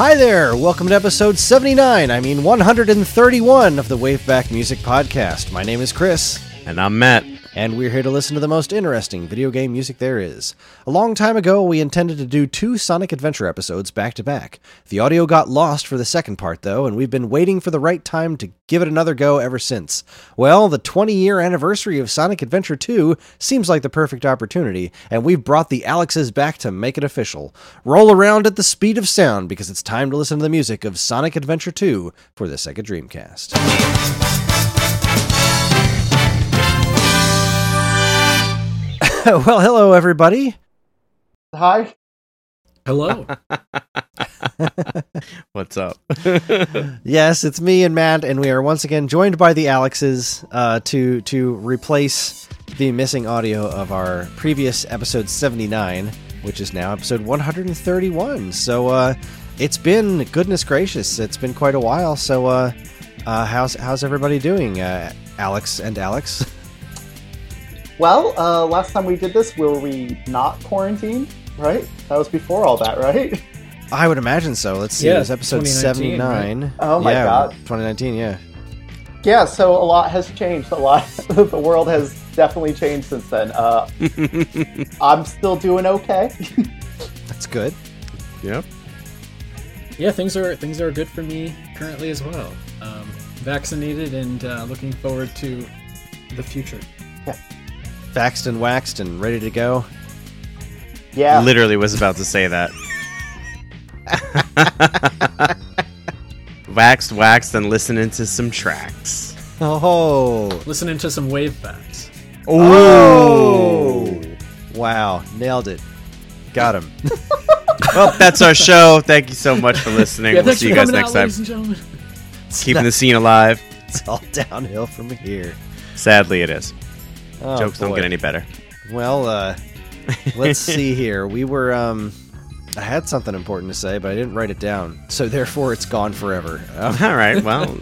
Hi there! Welcome to episode 79, I mean 131 of the Waveback Music Podcast. My name is Chris, And I'm Matt. And we're here to listen to the most interesting video game music there is. A long time ago, we intended to do two Sonic Adventure episodes back to back. The audio got lost for the second part, though, and we've been waiting for the right time to give it another go ever since. Well, the 20 year anniversary of Sonic Adventure 2 seems like the perfect opportunity, and we've brought the Alexes back to make it official. Roll around at the speed of sound because it's time to listen to the music of Sonic Adventure 2 for the Sega Dreamcast. well, hello, everybody. Hi. Hello. What's up? Yes, it's me and Matt, and we are once again joined by the Alexes uh, to to replace the missing audio of our previous episode seventy nine, which is now episode one hundred and thirty one. So uh, it's been goodness gracious, it's been quite a while. So uh, uh, how's how's everybody doing, uh, Alex and Alex? Well, uh, last time we did this, were we not quarantined? Right? That was before all that, right? I would imagine so. Let's see, Yeah, it was episode 2019, seventy nine. Oh my yeah, God. twenty nineteen. Yeah. Yeah. So a lot has changed. A lot. the world has definitely changed since then. Uh, I'm still doing okay. That's good. yep. yeah, things are things are good for me currently as well. Um, vaccinated and uh, looking forward to the future. Vaxxed and waxed and ready to go. yeah. Literally was about to say that. waxed, waxed, and listening to some tracks. Oh. Listening to some wave backs. Oh. oh! Wow, nailed it. Got him. Well, that's our show. Thank you so much for listening. we'll see you guys next out, time. ladies and gentlemen. Keeping the scene alive. It's all downhill from here. Sadly, it is. Oh, Jokes don't get any better. Well, uh, let's see here. We were, um, I had something important to say, but I didn't write it down. So therefore, it's gone forever. Um, All right. Well,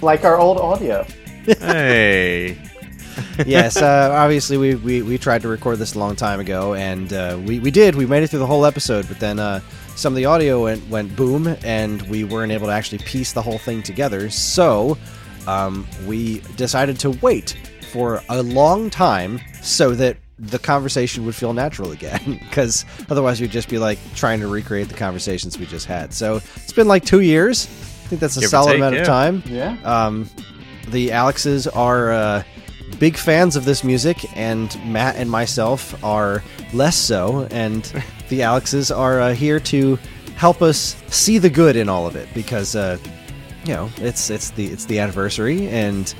Like our old audio. hey. yes, uh, obviously we, we, we tried to record this a long time ago, and uh, we, we did. We made it through the whole episode, but then uh, some of the audio went, went boom, and we weren't able to actually piece the whole thing together. So um, we decided to wait for a long time so that the conversation would feel natural again, because otherwise we'd just be like trying to recreate the conversations we just had. So it's been like two years. I think that's a Give solid take, amount yeah. of time. Yeah. Um, the Alexes are uh, big fans of this music, and Matt and myself are less so. And the Alexes are uh, here to help us see the good in all of it because, uh, you know, it's it's the it's the anniversary, and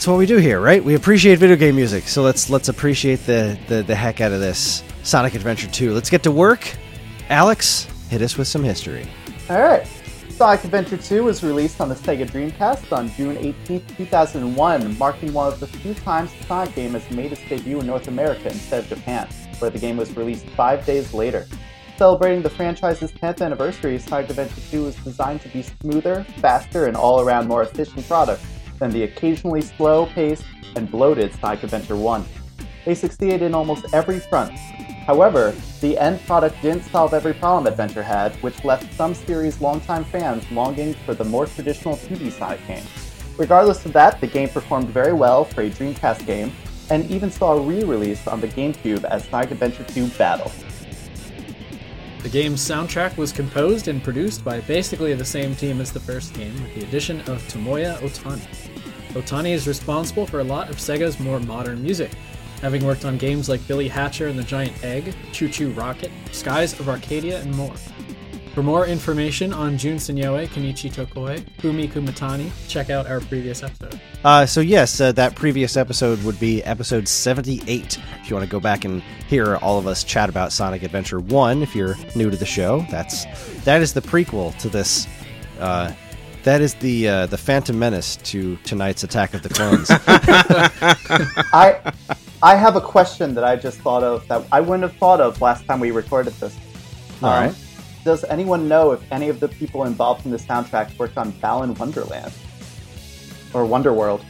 that's what we do here, right? We appreciate video game music, so let's let's appreciate the the, the heck out of this Sonic Adventure 2. Let's get to work. Alex, hit us with some history. All right. Sonic Adventure 2 was released on the Sega Dreamcast on June 18, 2001, marking one of the few times the Sonic game has made its debut in North America instead of Japan, where the game was released five days later. Celebrating the franchise's 10th anniversary, Sonic Adventure 2 was designed to be smoother, faster, and all-around more efficient product than the occasionally slow-paced and bloated Sonic Adventure 1. They succeeded in almost every front, However, the end product didn't solve every problem Adventure had, which left some series' longtime fans longing for the more traditional 2D Sonic game. Regardless of that, the game performed very well for a Dreamcast game, and even saw a re-release on the GameCube as Sonic Adventure 2 Battle. The game's soundtrack was composed and produced by basically the same team as the first game, with the addition of Tomoya Otani. Otani is responsible for a lot of Sega's more modern music, having worked on games like Billy Hatcher and the Giant Egg, Choo Choo Rocket, Skies of Arcadia, and more. For more information on Jun Senoue, Kenichi Tokoi, Fumie Kumatani, check out our previous episode. Uh, so yes, uh, that previous episode would be episode 78. If you want to go back and hear all of us chat about Sonic Adventure 1, if you're new to the show, that's that is the prequel to this. Uh, that is the uh, the Phantom Menace to tonight's Attack of the Clones. I I have a question that I just thought of that I wouldn't have thought of last time we recorded this. Um, All right. Does anyone know if any of the people involved in the soundtrack worked on Balan Wonderland or Wonderworld?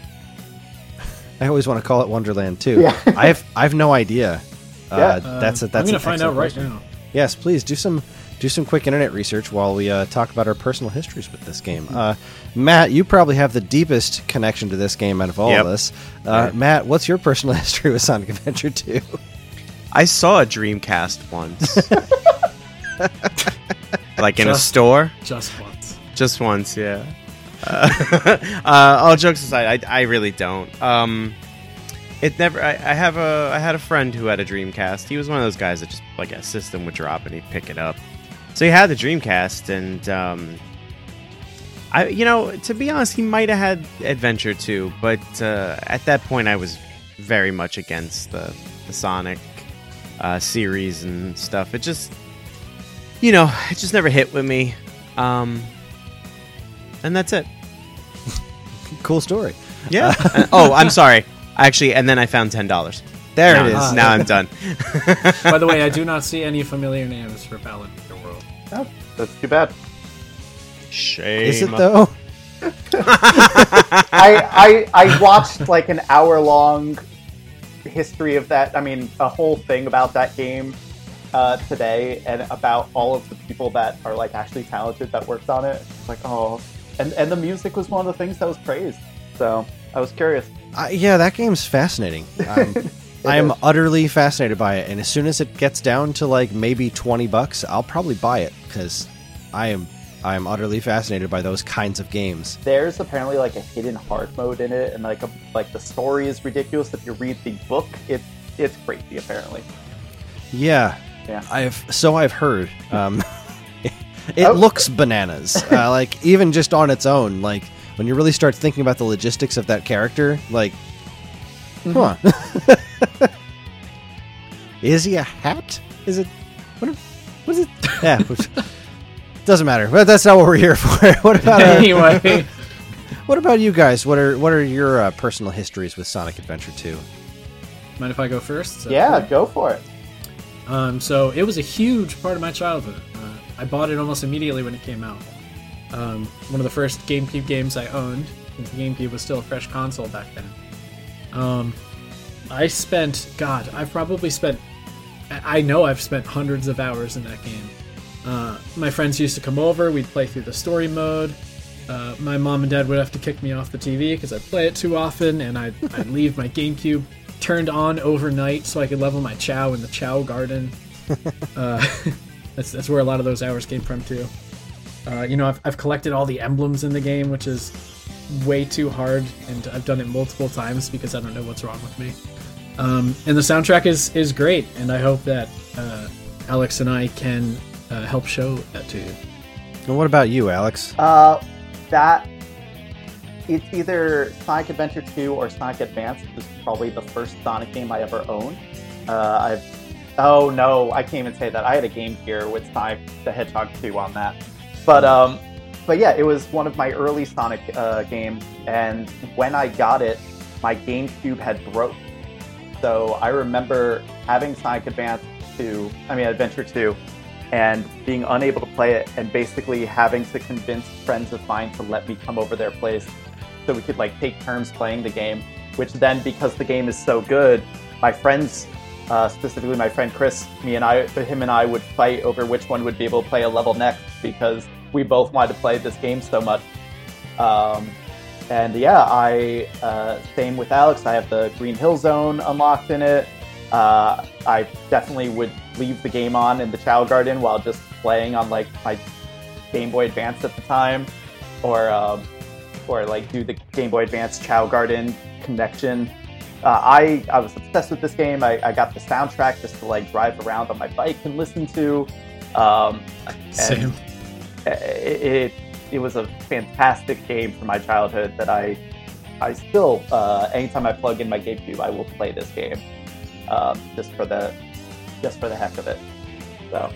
I always want to call it Wonderland too. Yeah. I have I have no idea. Uh, Yeah. that's a, that's I'm gonna find out excellent right question. now. Yes, please do some do some quick internet research while we uh, talk about our personal histories with this game. Uh, Matt, you probably have the deepest connection to this game out of all Yep. of us. Uh, Right. Matt, what's your personal history with Sonic Adventure 2? I saw a Dreamcast once. like in a store? Just once. Just once, yeah. Uh, uh, all jokes aside, I, I really don't. Um, it never. I, I have a. I had a friend who had a Dreamcast. He was one of those guys that just like a system would drop and he'd pick it up. So he had the Dreamcast, and um, I, you know, to be honest, he might have had Adventure too, but uh, at that point, I was very much against the the Sonic uh, series and stuff. It just, you know, it just never hit with me. Um, and that's it. cool story. Yeah. Uh, oh, I'm sorry. Actually, and then I found ten dollars. There now, it is. Now I'm done. By the way, I do not see any familiar names for Ballad of the World. Oh, that's too bad. Shame. Is it though? I, I I watched like an hour long history of that. I mean, a whole thing about that game uh, today, and about all of the people that are like actually talented that worked on it. It's like, oh, and and the music was one of the things that was praised. So I was curious. Uh, yeah, that game's fascinating. Um, I am utterly fascinated by it, and as soon as it gets down to like maybe twenty bucks, I'll probably buy it because I am I am utterly fascinated by those kinds of games. There's apparently like a hidden hard mode in it, and like a, like the story is ridiculous. If you read the book, it's it's crazy. Apparently, Yeah, Yeah. I've so I've heard. Um, it Oh. looks bananas. Uh, like even just on its own, like when you really start thinking about the logistics of that character, like, huh? is he a hat? Is it? What? What is it? Yeah. Doesn't matter. But that's not what we're here for. what about uh, anyway, what about you guys? What are what are your uh, personal histories with Sonic Adventure 2? mind if I go first? Yeah, cool? go for it. Um, so it was a huge part of my childhood. Uh, I bought it almost immediately when it came out. Um, one of the first GameCube games I owned, since the GameCube was still a fresh console back then. Um, I spent, God, I've probably spent, I know I've spent hundreds of hours in that game. Uh, my friends used to come over, we'd play through the story mode. Uh, my mom and dad would have to kick me off the TV because I'd play it too often, and I'd, I'd leave my GameCube turned on overnight so I could level my Chao in the Chao Garden. uh, that's, that's where a lot of those hours came from, too. Uh, you know, I've, I've collected all the emblems in the game, which is way too hard, and I've done it multiple times because I don't know what's wrong with me. Um, and the soundtrack is, is great, and I hope that uh, Alex and I can uh, help show that to you. And what about you, Alex? Uh, that it's either Sonic Adventure 2 or Sonic Advance. This is probably the first Sonic game I ever owned. Uh, I've oh no, I can't even say that. I had a Game Gear with Sonic the Hedgehog 2 on that, but um, but yeah, it was one of my early Sonic uh, games, and when I got it, my GameCube had broke. So I remember having Sonic Advance 2, I mean Adventure 2, and being unable to play it and basically having to convince friends of mine to let me come over their place so we could like take turns playing the game which then because the game is so good my friends uh, specifically my friend chris me and i him and i would fight over which one would be able to play a level next because we both wanted to play this game so much um, and yeah i uh, same with alex i have the green hill zone unlocked in it uh, I definitely would leave the game on in the Chao Garden while just playing on like my Game Boy Advance at the time, or um, or like do the Game Boy Advance Chao Garden connection. Uh, I I was obsessed with this game. I, I got the soundtrack just to like drive around on my bike and listen to. Um, and Same. It, it it was a fantastic game from my childhood that I I still uh, anytime I plug in my GameCube I will play this game um, just for the just for the heck of it. So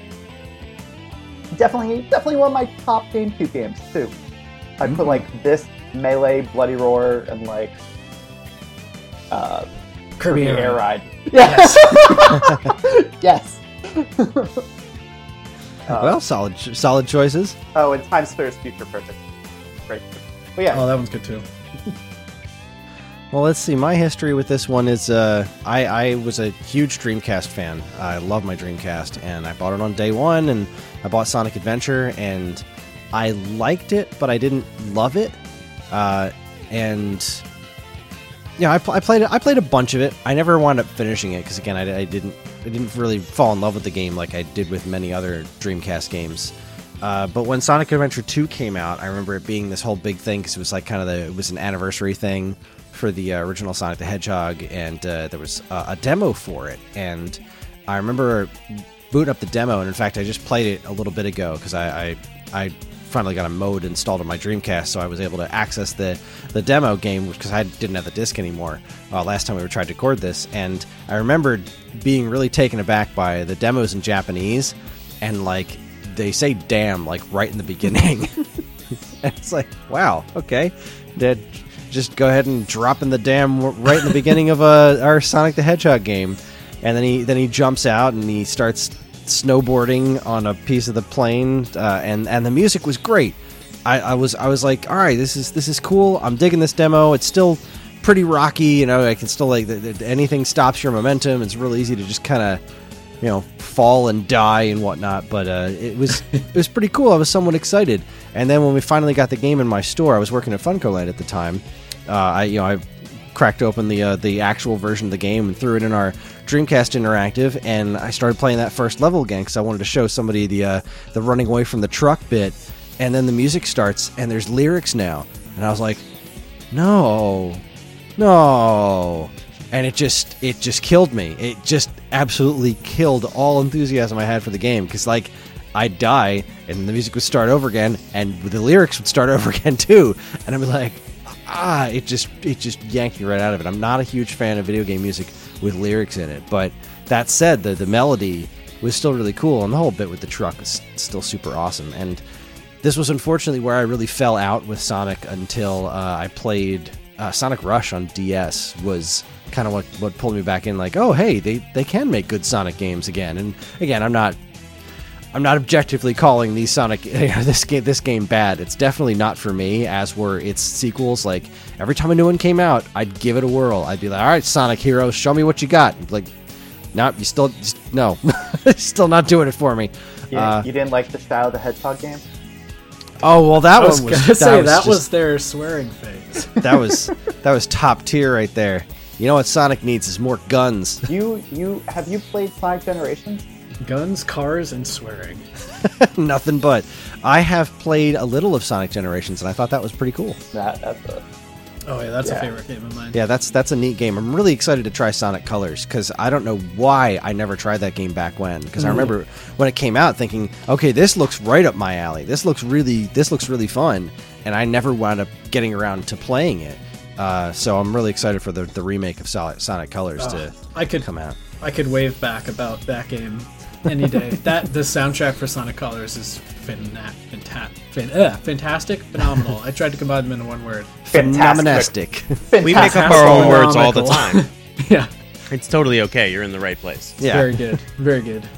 definitely definitely one of my top GameCube games too. I put like this Melee, Bloody Roar, and like uh, Kirby Air Air Ride. Yes. yes. Uh, well, solid solid choices. oh, and Time Splitters Future Perfect. Great. But yeah, Oh, that one's good too. Well, let's see. My history with this one is uh, I, I was a huge Dreamcast fan. I love my Dreamcast, and I bought it on day one, and I bought Sonic Adventure, and I liked it, but I didn't love it. Uh, and yeah, I, pl- I played. I played a bunch of it. I never wound up finishing it because again, I, I didn't I didn't really fall in love with the game like I did with many other Dreamcast games. Uh, but when Sonic Adventure 2 came out, I remember it being this whole big thing because it was like kind of the it was an anniversary thing for the uh, original Sonic the Hedgehog, and uh, there was a demo for it. And I remember booting up the demo, and in fact, I just played it a little bit ago because I, I I finally got a mode installed on my Dreamcast, so I was able to access the the demo game because I didn't have the disc anymore. Uh, last time we were trying to record this, and I remembered being really taken aback by the demos in Japanese, and like they say "damn" like right in the beginning. it's like, wow, okay, that just go ahead and drop in the damn right in the beginning of uh, our Sonic the Hedgehog game, and then he then he jumps out and he starts snowboarding on a piece of the plane, uh, and and the music was great. I, I was I was like, all right, this is this is cool. I'm digging this demo. It's still pretty rocky. You know, I can still like the, the, anything stops your momentum. It's real easy to just kind of you know fall and die and whatnot. But uh, it was it was pretty cool. I was somewhat excited. And then when we finally got the game in my store, I was working at FuncoLand at the time. Uh, I you know I cracked open the uh, the actual version of the game and threw it in our Dreamcast Interactive, and I started playing that first level again because I wanted to show somebody the uh, the running away from the truck bit, and then the music starts and there's lyrics now, and I was like, no, no, and it just it just killed me. It just absolutely killed all enthusiasm I had for the game because like. I'd die, and the music would start over again, and the lyrics would start over again too, and I'd be like, ah, it just it just yanked me right out of it. I'm not a huge fan of video game music with lyrics in it, but that said, the the melody was still really cool, and the whole bit with the truck is still super awesome. And this was unfortunately where I really fell out with Sonic until uh, I played uh, Sonic Rush on DS. Was kind of what what pulled me back in. Like, oh hey, they they can make good Sonic games again. And again, I'm not I'm not objectively calling these Sonic you know, this game this game bad. It's definitely not for me. As were its sequels. Like every time a new one came out, I'd give it a whirl. I'd be like, "All right, Sonic Heroes, show me what you got." Like, no, nope, you still no, still not doing it for me. You, uh, you, didn't like the style of the Hedgehog game? Oh well, that I was one was. Gonna that say was that just, was their swearing phase. that was that was top tier right there. You know what Sonic needs is more guns. You you have you played Sonic Generations? Guns, cars, and swearing. Nothing but. I have played a little of Sonic Generations, and I thought that was pretty cool. That, that's a, oh yeah, that's Yeah. a favorite game of mine. Yeah, that's that's a neat game. I'm really excited to try Sonic Colors because I don't know why I never tried that game back when. Because I remember when it came out, thinking, okay, this looks right up my alley. This looks really this looks really fun, and I never wound up getting around to playing it. Uh, so I'm really excited for the, the remake of Sonic, Sonic Colors to I could come out. I could wave back about that game any day. that the soundtrack for Sonic Colors is fina- fanta- fin- uh, fantastic, phenomenal. I tried to combine them into one word. Fantastic. Phenomenastic. We make up our own words all the time. yeah, It's totally okay. You're in the right place. yeah. very good, very good.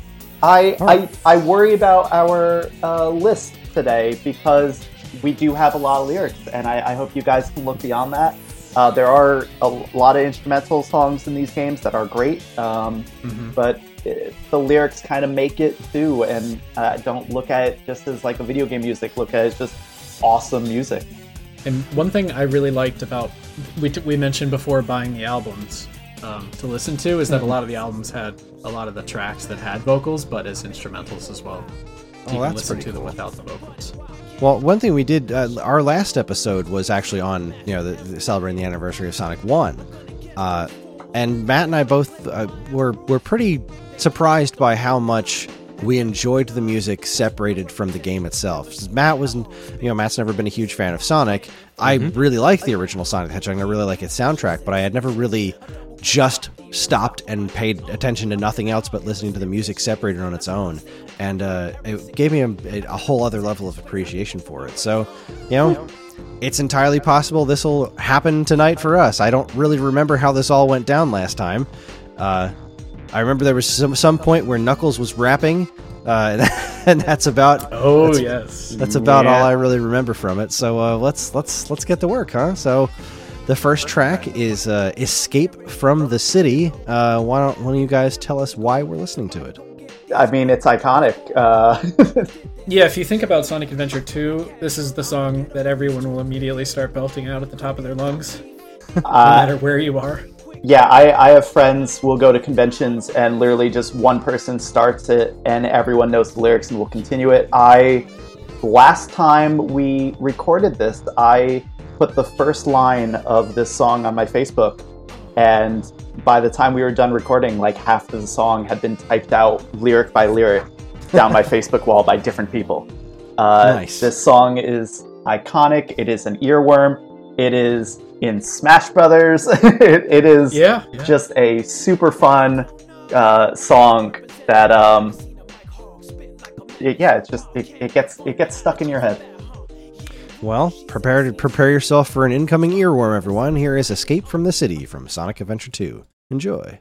I, I I worry about our uh, list today because we do have a lot of lyrics, and I, I hope you guys can look beyond that. Uh, there are a lot of instrumental songs in these games that are great, um, but the lyrics kind of make it too. And uh, don't look at it just as like a video game music. Look at it as just awesome music. And one thing I really liked about we, t- we mentioned before buying the albums um, to listen to is that a lot of the albums had a lot of the tracks that had vocals, but as instrumentals as well. Oh, you can that's listen pretty to them without the vocals. Well, one thing we did, uh, our last episode was actually on, you know, the, the celebrating the anniversary of Sonic One, uh, and Matt and I both uh, were were pretty surprised by how much we enjoyed the music separated from the game itself. Matt was, you know, Matt's never been a huge fan of Sonic. I really like the original Sonic the Hedgehog. and I really like its soundtrack, but I had never really just stopped and paid attention to nothing else but listening to the music separated on its own. And uh, it gave me a, a whole other level of appreciation for it. So, you know, it's entirely possible this will happen tonight for us. I don't really remember how this all went down last time. Uh, I remember there was some, some point where Knuckles was rapping, uh, and that's about Oh that's, yes, that's about Yeah. all I really remember from it. So uh, let's let's let's get to work, huh? So The first track is uh, "Escape from the City." Uh, why don't one of you guys tell us why we're listening to it? I mean, it's iconic. Uh, Yeah, if you think about Sonic Adventure 2, this is the song that everyone will immediately start belting out at the top of their lungs, no uh, matter where you are. yeah, I, I have friends will go to conventions and literally just one person starts it and everyone knows the lyrics and will continue it. I last time we recorded this, I put the first line of this song on my Facebook, and by the time we were done recording, like half of the song had been typed out lyric by lyric down my Facebook wall by different people. Uh, Nice. This song is iconic. It is an earworm. It is in Smash Brothers. it, it is Yeah. yeah. just a super fun uh, song that um it, yeah it's just it, it gets it gets stuck in your head Well, prepare to prepare yourself for an incoming earworm, everyone. Here is "Escape from the City" from Sonic Adventure 2. Enjoy.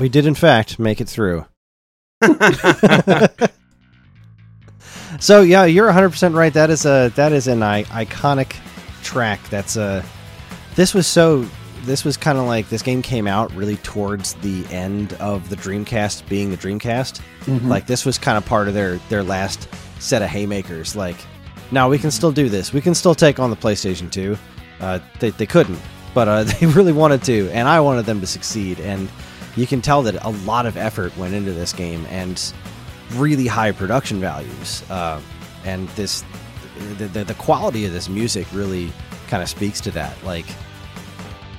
We did in fact make it through. so yeah, you're 100% right. That is a that is an I- iconic track. That's a this was so this was kind of like this game came out really towards the end of the Dreamcast being the Dreamcast. Like this was kind of part of their their last set of haymakers. Like, now we can still do this. We can still take on the PlayStation 2. Uh, they they couldn't, but uh, they really wanted to, and I wanted them to succeed. And you can tell that a lot of effort went into this game and really high production values. Uh, and this the, the the quality of this music really kind of speaks to that. Like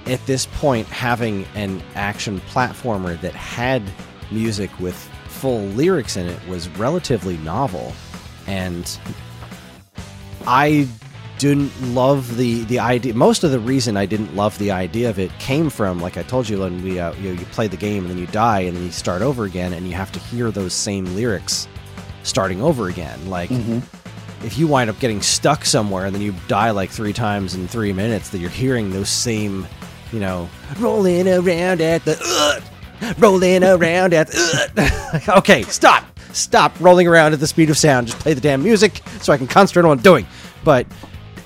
at this point having an action platformer that had music with full lyrics in it was relatively novel and i didn't love the the idea most of the reason i didn't love the idea of it came from like i told you when we uh, you, know, you play the game and then you die and then you start over again and you have to hear those same lyrics starting over again like if you wind up getting stuck somewhere and then you die like three times in three minutes, that you're hearing those same, you know, rolling around at the, uh, rolling around at, the, uh. okay, stop, stop rolling around at the speed of sound. Just play the damn music so I can concentrate on what I'm doing. But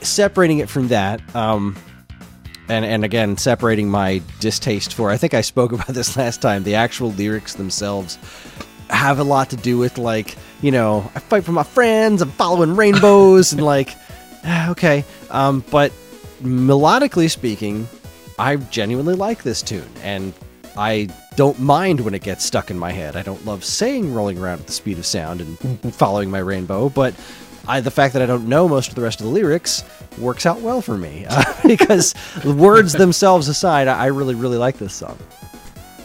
separating it from that, um, and and again separating my distaste for, I think I spoke about this last time. The actual lyrics themselves have a lot to do with like you know I fight for my friends, I'm following rainbows, and like okay, um, but melodically speaking, I genuinely like this tune, and I don't mind when it gets stuck in my head. I don't love saying "rolling around at the speed of sound" and following my rainbow, but I, the fact that I don't know most of the rest of the lyrics works out well for me uh, because the words themselves aside, I I really, really like this song.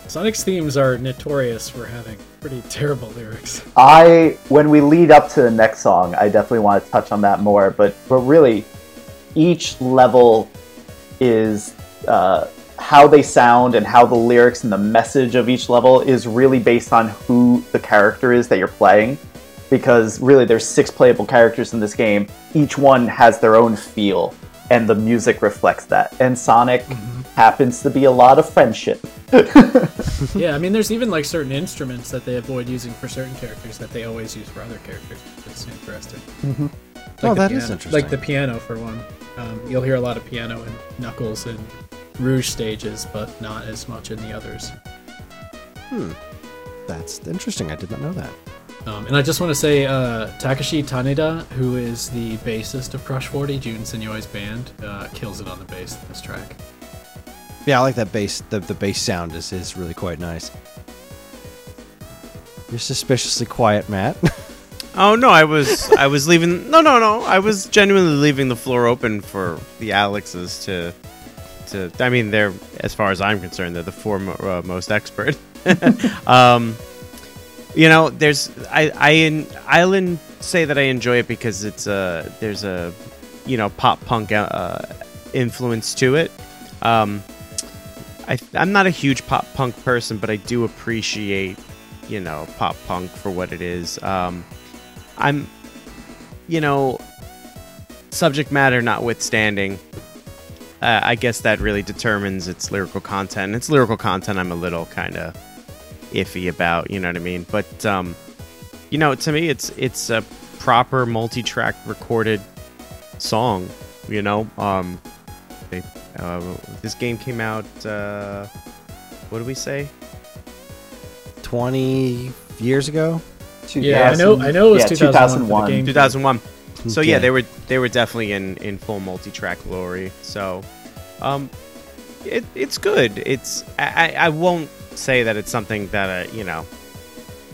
Sonic's themes are notorious for having pretty terrible lyrics. I when we lead up to the next song, I definitely want to touch on that more. But but really, each level is uh, how they sound and how the lyrics and the message of each level is really based on who the character is that you're playing. Because really, there's six playable characters in this game. Each one has their own feel, and the music reflects that. And Sonic happens to be a lot of friendship. yeah, I mean, there's even like certain instruments that they avoid using for certain characters that they always use for other characters. It's interesting. Like Oh, the that is piano- interesting. Like the piano, for one. Um, you'll hear a lot of piano in Knuckles and Rouge stages, but not as much in the others. Hmm. That's interesting. I did not know that. Um, and I just want to say, uh, Takashi Taneda, who is the bassist of Crush 40, Jun Senoue's band, uh, kills it on the bass in this track. Yeah, I like that bass. The the bass sound is is really quite nice. You're suspiciously quiet, Matt. Oh no, I was I was leaving. No, no, no. I was genuinely leaving the floor open for the Alexes to to. I mean, they're as far as I'm concerned, they're the foremost uh, expert. um, you know, there's I I in, I'll say that I enjoy it because it's a there's a you know pop punk uh, influence to it. Um, I I'm not a huge pop punk person, but I do appreciate you know pop punk for what it is. Um, I'm, you know, subject matter notwithstanding, uh, I guess that really determines its lyrical content. Its lyrical content, I'm a little kind of iffy about. You know what I mean? But um, you know, to me, it's it's a proper multi-track recorded song. You know, um, they, uh, this game came out. Uh, what do we say? Twenty years ago. Yeah, I know- I know it was yeah, 2001 for the game. 2001. So yeah, they were they were definitely in in full multi-track glory. So, um, it it's good. It's I I I won't say that it's something that uh, you know,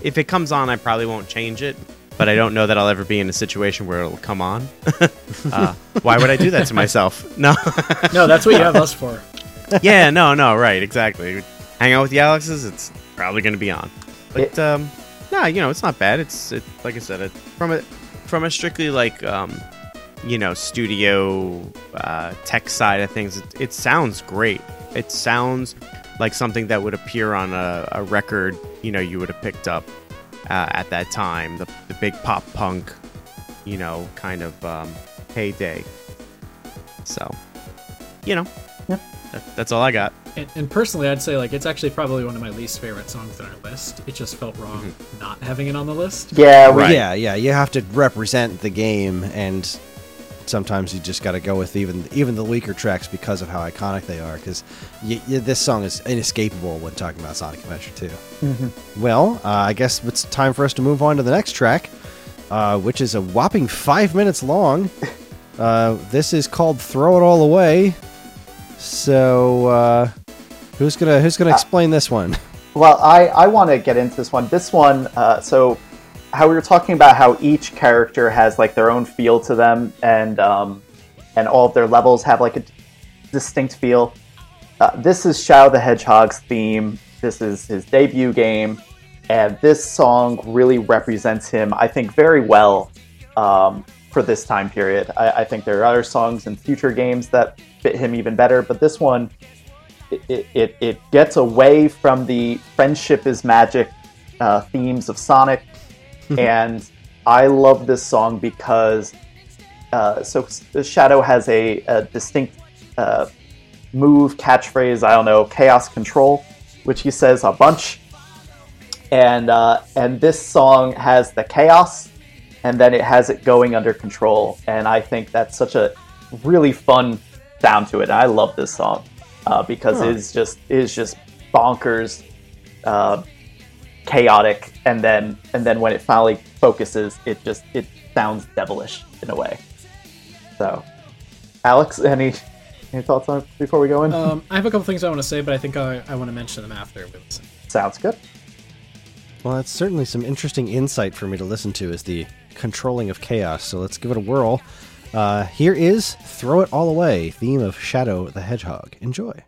if it comes on, I probably won't change it. But I don't know that I'll ever be in a situation where it'll come on. uh, why would I do that to myself? No. No, that's what you have us for. yeah, no, no, right, exactly. Hang out with the Alexes, it's probably going to be on. But It- um, no, you know, it's not bad. It's it, like I said, it, from a from a strictly like um, you know, studio uh, tech side of things, it, it sounds great. It sounds like something that would appear on a, a record. You know, you would have picked up uh, at that time, the the big pop punk, you know, kind of um, heyday. So, you know, Yeah. that, that's all I got. And, and personally, I'd say like it's actually probably one of my least favorite songs on our list. It just felt wrong not having it on the list. Yeah, Right. Yeah, yeah. You have to represent the game, and sometimes you just got to go with even even the weaker tracks because of how iconic they are. Because y- y- this song is inescapable when talking about Sonic Adventure 2. Well, uh, I guess it's time for us to move on to the next track, uh, which is a whopping five minutes long. Uh, this is called "Throw It All Away." So, uh, who's gonna who's gonna explain this one? Well, I, I want to get into this one. This one, uh, so how we were talking about how each character has like their own feel to them, and um, and all of their levels have like a distinct feel. Uh, this is Shadow the Hedgehog's theme. This is his debut game, and this song really represents him, I think, very well um, for this time period. I, I think there are other songs in future games that fit him even better, but this one it, it, it gets away from the friendship is magic uh, themes of Sonic. and I love this song because uh, so Shadow has a, a distinct uh, move, catchphrase, I don't know, chaos control, which he says a bunch. And, uh, and this song has the chaos and then it has it going under control. And I think that's such a really fun sound to it. I love this song uh, because it's just it's just bonkers, uh, chaotic, and then and then when it finally focuses, it just it sounds devilish in a way. So, Alex, any any thoughts on it before we go in? Um, I have a couple things I want to say, but I think I, I want to mention them after we listen. Sounds good. Well, that's certainly some interesting insight for me to listen to is the controlling of chaos. So let's give it a whirl. Uh, here is Throw It All Away, theme of Shadow the Hedgehog. Enjoy.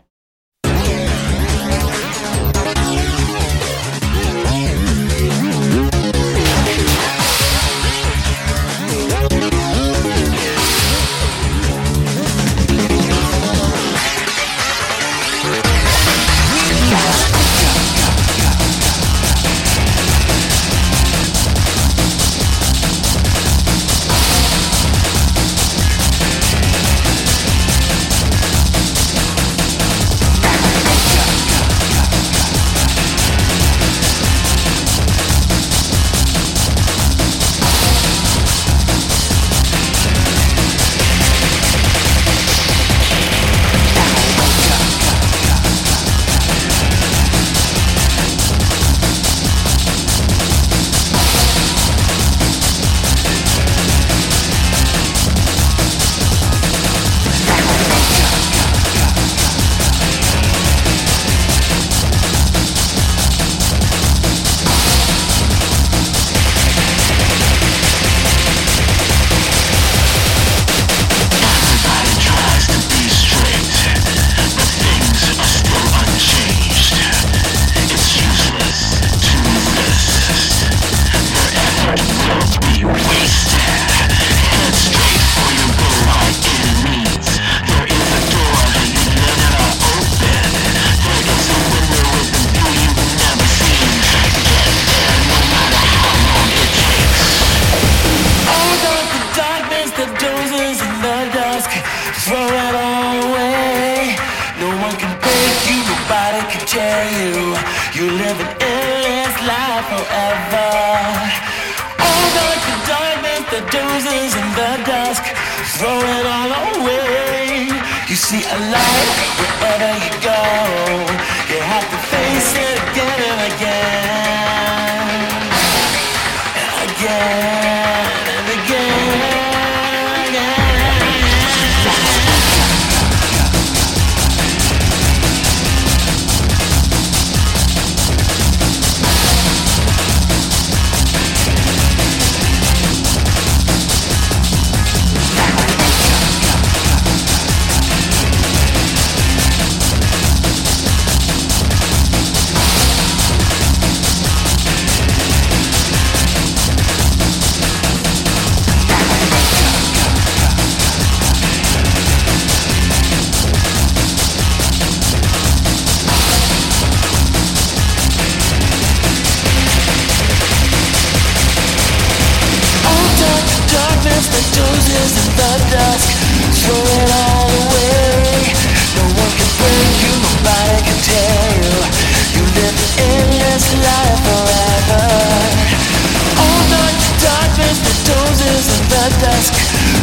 The dusk.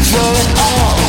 Throw it all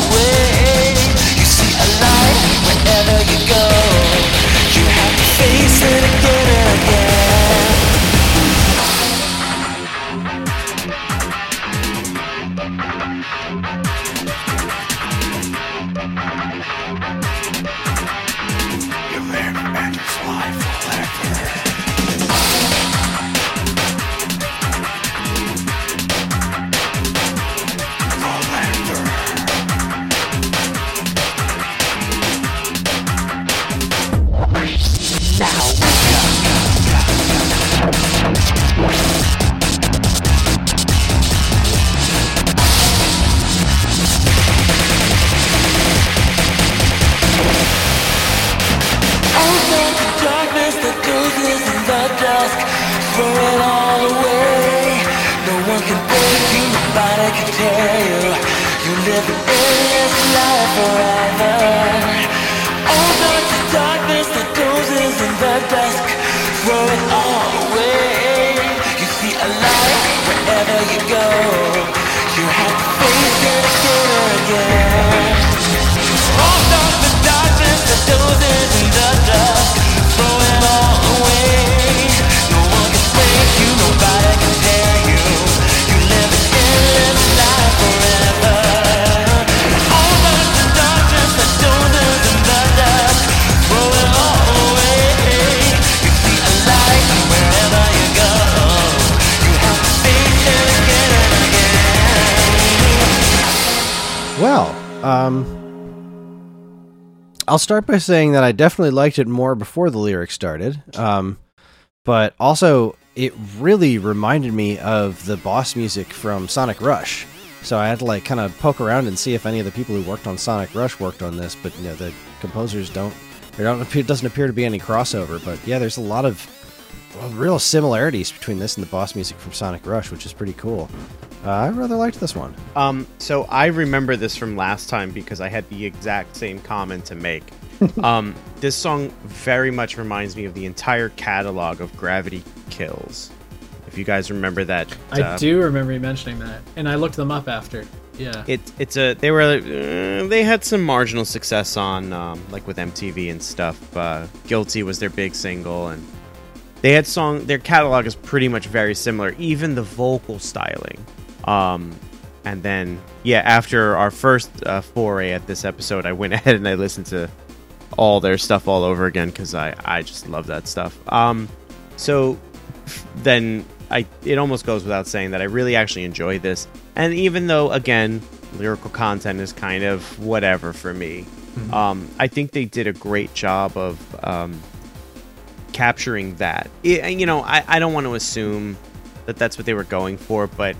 I'll start by saying that I definitely liked it more before the lyrics started. Um, but also, it really reminded me of the boss music from Sonic Rush. So I had to like kind of poke around and see if any of the people who worked on Sonic Rush worked on this. But you know, the composers don't. There don't doesn't appear to be any crossover. But yeah, there's a lot of real similarities between this and the boss music from Sonic Rush, which is pretty cool. Uh, I rather liked this one. Um, so I remember this from last time because I had the exact same comment to make. um, this song very much reminds me of the entire catalog of Gravity Kills. If you guys remember that, I uh, do remember you mentioning that, and I looked them up after. Yeah. It it's a they were uh, they had some marginal success on um, like with MTV and stuff. Uh, Guilty was their big single, and they had song. Their catalog is pretty much very similar, even the vocal styling. Um, and then yeah, after our first uh, foray at this episode, I went ahead and I listened to all their stuff all over again because I I just love that stuff. Um, so then I it almost goes without saying that I really actually enjoy this. And even though again lyrical content is kind of whatever for me, um, I think they did a great job of um, capturing that. It, you know, I, I don't want to assume that that's what they were going for, but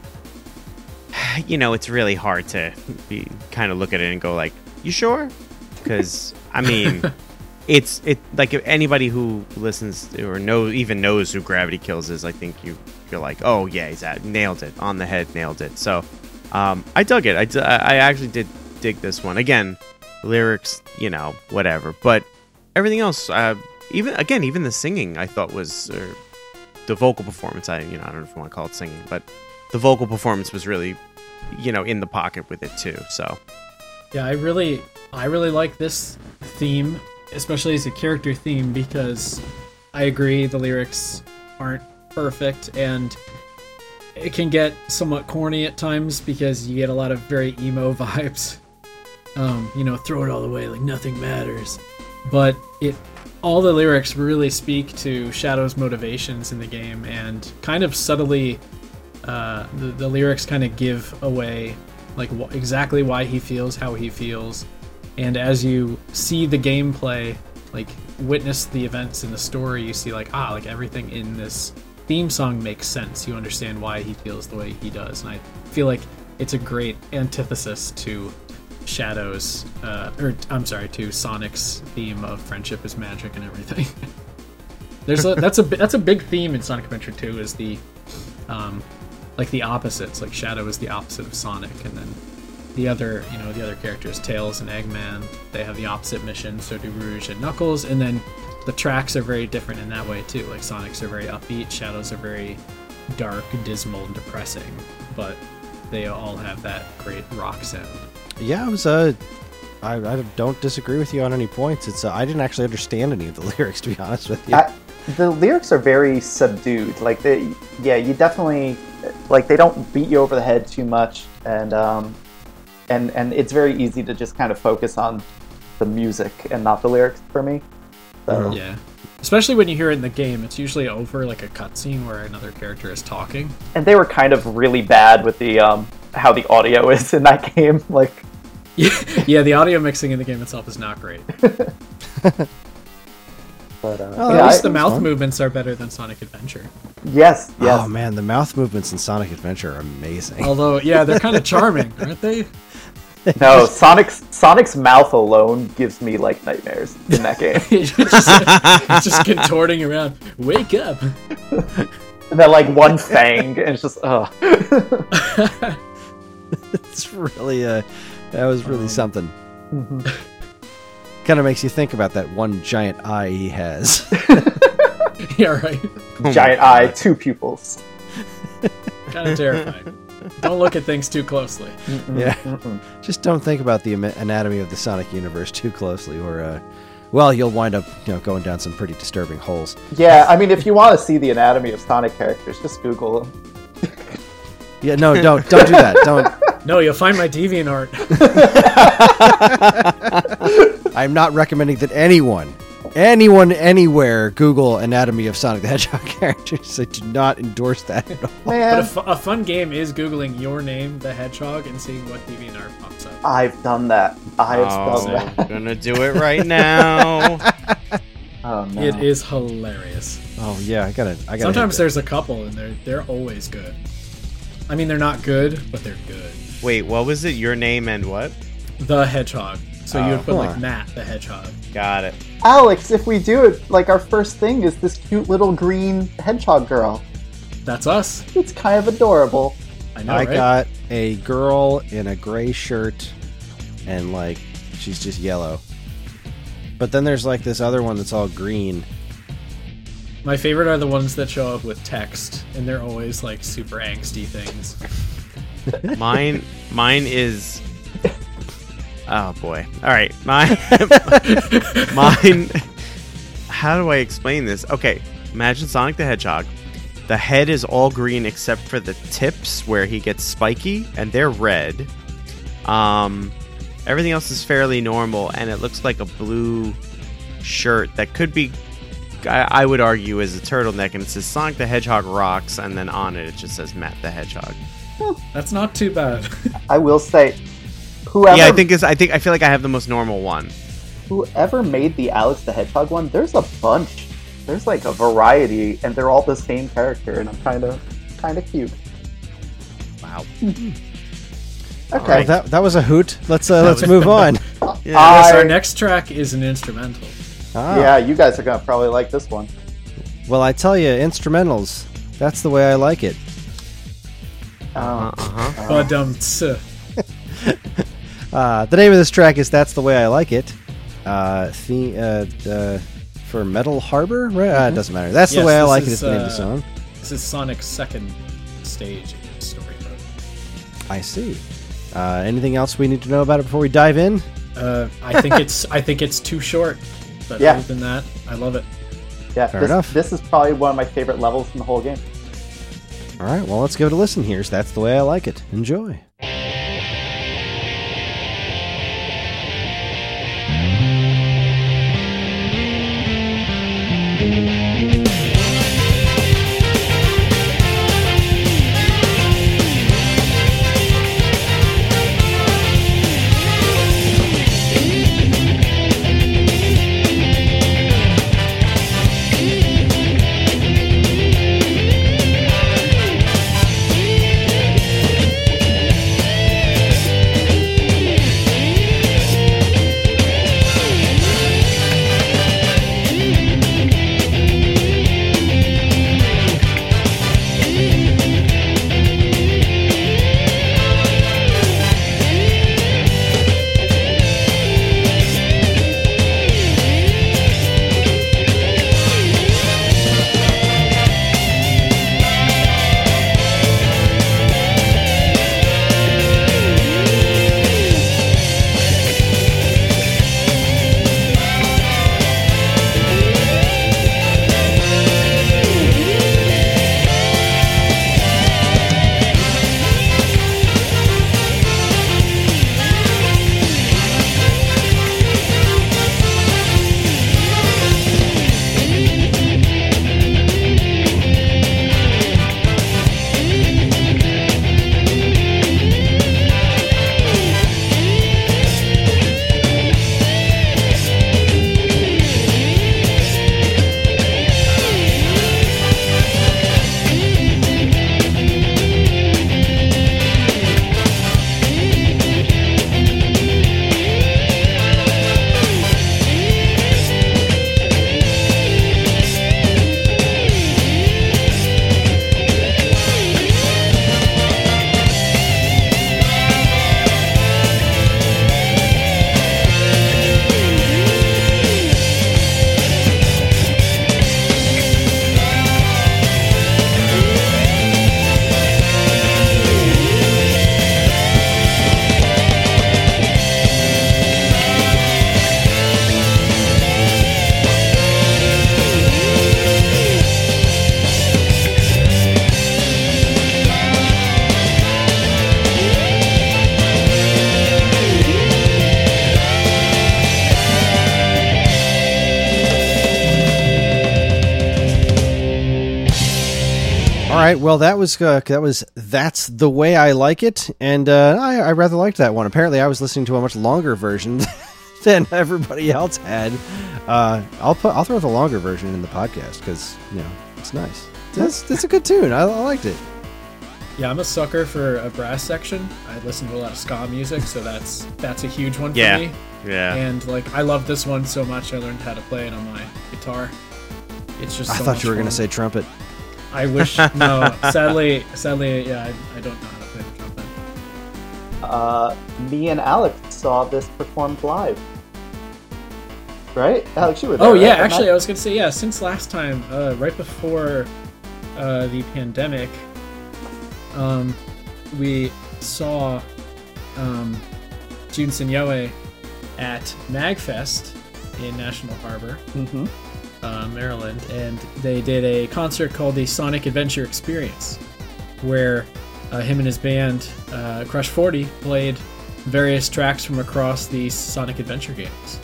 you know, it's really hard to be kind of look at it and go like, "You sure?" Because I mean, it's it like if anybody who listens or know even knows who Gravity Kills is, I think you you're like, "Oh yeah, he's at nailed it on the head, nailed it." So, um, I dug it. I, d- I actually did dig this one. Again, lyrics, you know, whatever, but everything else, uh, even again, even the singing, I thought was. Or, the vocal performance, I you know I don't know if you want to call it singing, but the vocal performance was really, you know, in the pocket with it too. So Yeah, I really, I really like this theme, especially as a character theme, because I agree the lyrics aren't perfect and it can get somewhat corny at times because you get a lot of very emo vibes. Um, you know, throw it all away like nothing matters. But it, all the lyrics really speak to Shadow's motivations in the game and kind of subtly uh, the, the lyrics kind of give away like wh- exactly why he feels how he feels. And as you see the gameplay like witness the events in the story you see like ah like everything in this theme song makes sense. You understand why he feels the way he does. And i feel like it's a great antithesis to shadows uh, or i'm sorry to sonic's theme of friendship is magic and everything there's a that's a that's a big theme in sonic adventure 2 is the um, like the opposites. Like Shadow is the opposite of Sonic, and then the other, you know, the other characters, Tails and Eggman, they have the opposite mission. So do Rouge and Knuckles, and then the tracks are very different in that way too. Like Sonic's are very upbeat, Shadows are very dark, dismal, and depressing, but they all have that great rock sound. Yeah, it was Uh, I, I don't disagree with you on any points. It's uh, I didn't actually understand any of the lyrics, to be honest with you. I, the lyrics are very subdued. Like they, yeah, you definitely like they don't beat you over the head too much, and um, and and it's very easy to just kind of focus on the music and not the lyrics for me. So Yeah. Especially when you hear it in the game, it's usually over like a cutscene where another character is talking. and they were kind of really bad with the um how the audio is in that game. Like yeah, the audio mixing in the game itself is not great. but uh, Oh, yeah, At least I- the mouth fun. movements are better than Sonic Adventure. yes, yes. Oh man, the mouth movements in Sonic Adventure are amazing. Although, yeah, they're kind of charming, aren't they? No, Sonic's Sonic's mouth alone gives me like nightmares in that game. It's just, it's just contorting around. Wake up! and then like one fang, and it's just oh. it's really uh, that was really something. kind of makes you think about that one giant eye he has. yeah, right. Oh giant eye, two pupils. Kind of terrifying. Don't look at things too closely. yeah, just don't think about the anatomy of the Sonic universe too closely, or uh, well, you'll wind up you know going down some pretty disturbing holes. Yeah, I mean, if you want to see the anatomy of Sonic characters, just Google them. Yeah, no, don't don't do that. Don't. No, you'll find my DeviantArt. I'm not recommending that anyone, anyone anywhere Google anatomy of Sonic the Hedgehog characters. I do not endorse that at all. But a, Man, fu- a fun game is googling your name, the hedgehog, and seeing what DeviantArt pops up. I've done that. I have Oh, done that. I'm gonna do it right now. Oh no. It is hilarious. Oh yeah, I gotta. I gotta. Sometimes there's a couple, and they're they're always good. I mean, they're not good, but they're good. Wait, what was it? Your name and what? The hedgehog. So you Oh. would put like oh. Matt the hedgehog. Got it. Alex, if we do it, like our first thing is this cute little green hedgehog girl. That's us. It's kind of adorable. I know, I right? got a girl in a gray shirt, and like she's just yellow. But then there's like this other one that's all green. My favorite are the ones that show up with text, and they're always like super angsty things. Mine, mine is. Oh boy! All right, mine, mine. How do I explain this? Okay, imagine Sonic the Hedgehog. The head is all green except for the tips where he gets spiky, and they're red. Um, everything else is fairly normal, and it looks like a blue shirt that could be. I, I would argue is a turtleneck, and it says Sonic the Hedgehog rocks, and then on it it just says Matt the Hedgehog. That's not too bad. I will say, whoever Yeah, I think it's. I think I feel like I have the most normal one. whoever made the Alex the Hedgehog one, there's a bunch. There's like a variety, and they're all the same character, and I'm kind of kind of cute. Wow. Okay, Oh, that that was a hoot. Let's uh, let's move on. Yeah. yes, our next track is an instrumental. Ah. yeah, you guys are gonna probably like this one. Well, I tell you, instrumentals. That's the way I like it. Uh Um, huh. But tss. Uh, the name of this track is "That's the Way I Like It." Uh, the, uh, uh, for Metal Harbor, right? Uh, it doesn't matter. That's the way I this like it. is, Is the name of the uh, song. this is Sonic's second stage story mode. I see. Uh, anything else we need to know about it before we dive in? Uh, I think it's I think it's too short. But Yeah. other than that, I love it. yeah, Fair this, enough. this is probably one of my favorite levels in the whole game. All right. Well, let's give it a listen. Here's "That's the Way I Like It." Enjoy. Right, well that was uh, that was that's the way I like it, and uh, I, I rather liked that one. Apparently, I was listening to a much longer version than everybody else had. Uh, I'll put I'll throw the longer version in the podcast because you know it's nice. It's, it's a good tune. I, I liked it. Yeah, I'm a sucker for a brass section. I listen to a lot of ska music, so that's that's a huge one for Yeah. me. Yeah. And like, I love this one so much. I learned how to play it on my guitar. It's just. I thought much you were fun. gonna say trumpet. I wish. No, sadly, sadly, yeah, I, I don't know how to play the trumpet. Uh, me and Alex saw this performed live. Right? Alex, you were there. Oh yeah, right? actually, I was gonna say yeah. Since last time, uh, right before uh, the pandemic, um, we saw um, Jun Senoue at Magfest in National Harbor, Mhm. Uh, Maryland, and they did a concert called the Sonic Adventure Experience, where uh, him and his band uh, Crush Forty played various tracks from across the Sonic Adventure games.